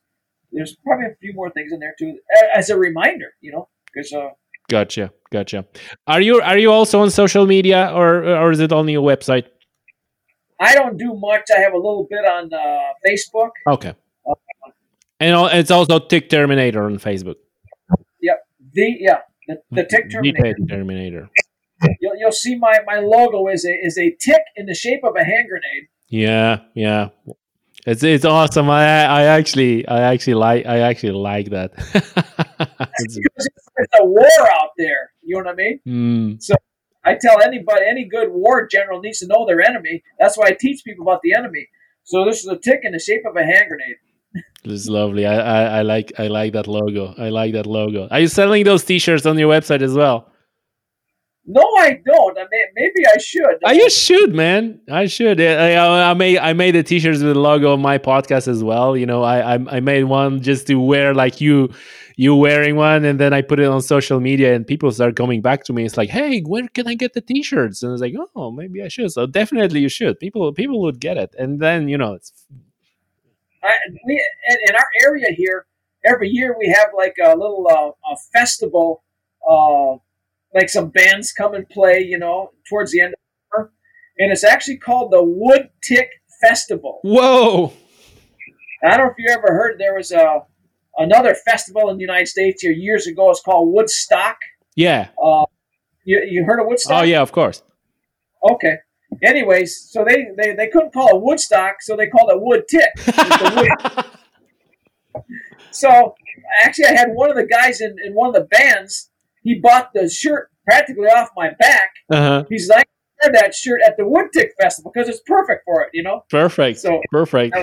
there's probably a few more things in there too, as a reminder. You know, because uh, Gotcha, gotcha. Are you are you also on social media, or or is it only a website? I don't do much. I have a little bit on uh, Facebook. Okay. Uh, and it's also Tick Terminator on Facebook. Yep. The yeah the, the Tick Terminator. The Terminator. You'll, you'll see my, my logo is a is a tick in the shape of a hand grenade. Yeah, yeah. It's it's awesome. I I actually I actually like I actually like that. it's, it's a war out there. You know what I mean? Mm. So I tell anybody, any good war general needs to know their enemy. That's why I teach people about the enemy. So this is a tick in the shape of a hand grenade. This is lovely. I, I, I like I like that logo. I like that logo. Are you selling those T-shirts on your website as well? No, I don't. I mean, maybe I should. I you should, man. I should. I, I, I, made I made the T-shirts with the logo of my podcast as well. You know, I, I I made one just to wear like you you wearing one, and then I put it on social media, and people start coming back to me. It's like, hey, where can I get the T-shirts? And it's like, oh, maybe I should. So definitely, you should. People people would get it, and then you know, it's. I, we in, in our area here, every year we have like a little uh, a festival. Uh, like some bands come and play, you know, towards the end of the summer. And it's actually called the Wood Tick Festival. Whoa. I don't know if you ever heard there was a another festival in the United States here years ago. It's called Woodstock. Yeah. Uh, you, you heard of Woodstock? Oh yeah, of course. Okay. Anyways, so they, they, they couldn't call it Woodstock, so they called it Wood Tick. so actually, I had one of the guys in, in one of the bands he bought the shirt practically off my back. Uh-huh. He's like, wear that shirt at the Woodtick Festival because it's perfect for it, you know. Perfect. So perfect.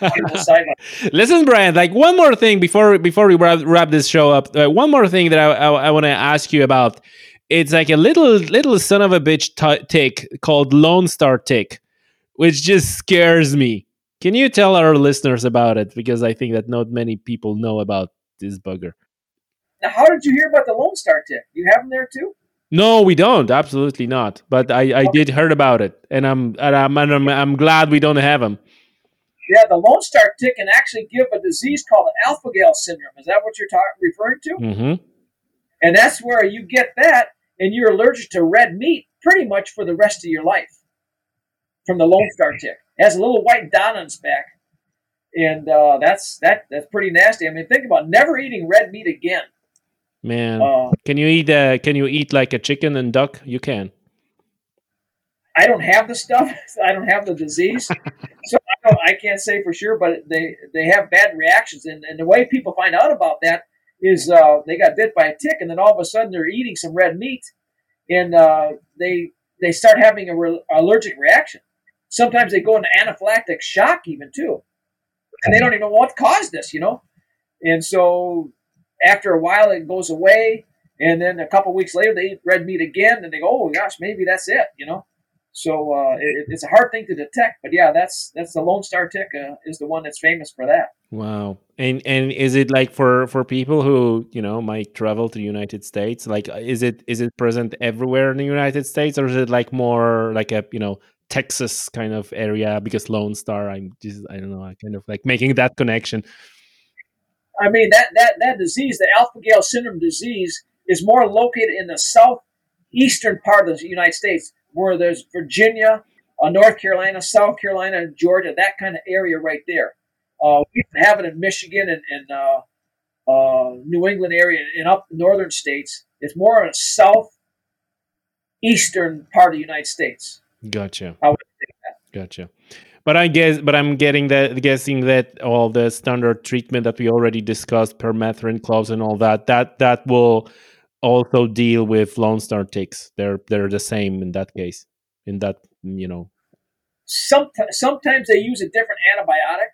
Listen, Brian. Like one more thing before before we wrap, wrap this show up. Uh, one more thing that I I, I want to ask you about. It's like a little little son of a bitch t- tick called Lone Star tick, which just scares me. Can you tell our listeners about it? Because I think that not many people know about this bugger. Now, how did you hear about the Lone Star tick? You have them there too? No, we don't. Absolutely not. But I, I okay. did heard about it, and I'm and I'm, and I'm I'm glad we don't have them. Yeah, the Lone Star tick can actually give a disease called alpha gal syndrome. Is that what you're ta- referring to? Mm-hmm. And that's where you get that, and you're allergic to red meat pretty much for the rest of your life from the Lone Star tick. It has a little white dot on its back, and uh, that's that that's pretty nasty. I mean, think about never eating red meat again. Man, uh, can you eat? Uh, can you eat like a chicken and duck? You can. I don't have the stuff. I don't have the disease, so I, I, can't say for sure. But they they have bad reactions, and, and the way people find out about that is uh, they got bit by a tick, and then all of a sudden they're eating some red meat, and uh, they they start having a re- allergic reaction. Sometimes they go into anaphylactic shock, even too, and they don't even know what caused this. You know, and so after a while, it goes away, and then a couple weeks later, they eat red meat again, and they go, "Oh gosh, maybe that's it," you know. So uh, it, it's a hard thing to detect, but yeah, that's that's the Lone Star tick uh, is the one that's famous for that. Wow, and and is it like for for people who you know might travel to the United States? Like, is it is it present everywhere in the United States, or is it like more like a you know Texas kind of area? Because Lone Star, I'm just I don't know, I kind of like making that connection. I mean that that that disease, the alpha gal syndrome disease, is more located in the southeastern part of the United States where there's Virginia, uh, North Carolina, South Carolina, Georgia, that kind of area right there. Uh, we have it in Michigan and, and uh, uh New England area and up northern states. It's more in the southeastern part of the United States. Gotcha. Gotcha. But I guess, but I'm getting that, guessing that all the standard treatment that we already discussed, permethrin, cloves, and all that, that that will also deal with Lone Star ticks. They're they're the same in that case. In that you know. Sometimes, sometimes they use a different antibiotic,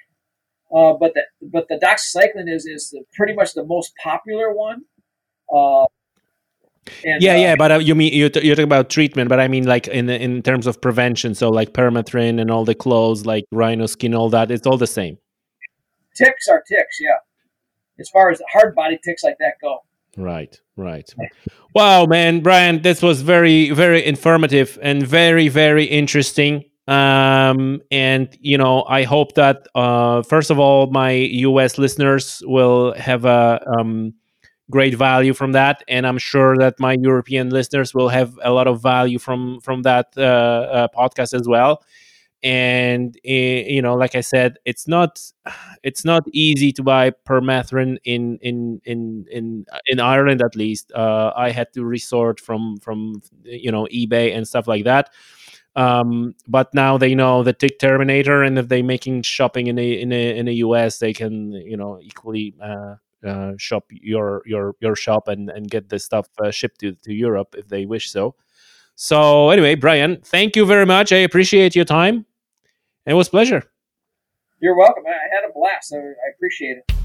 uh, but the but the doxycycline is is the, pretty much the most popular one. Uh, and, yeah, uh, yeah, but uh, you mean you're, t- you're talking about treatment, but I mean like in in terms of prevention. So like permethrin and all the clothes, like Rynoskin, all that. It's all the same. Ticks are ticks, yeah. As far as hard body ticks like that go. Right, right. Wow, man, Brian, this was very, very informative and very, very interesting. Um, and you know, I hope that uh, first of all, my U.S. listeners will have a um, great value from that, and I'm sure that my European listeners will have a lot of value from from that uh, uh, podcast as well. And eh, you know like i said it's not it's not easy to buy permethrin in in in in in ireland at least. Uh, i had to resort from from you know ebay and stuff like that. Um, but now they know the tick terminator and if they're making shopping in a in a in a us they can you know equally uh, uh, shop your your your shop and and get the stuff uh, shipped to, to europe if they wish so so anyway brian thank you very much i appreciate your time it was pleasure. You're welcome. I had a blast. I appreciate it.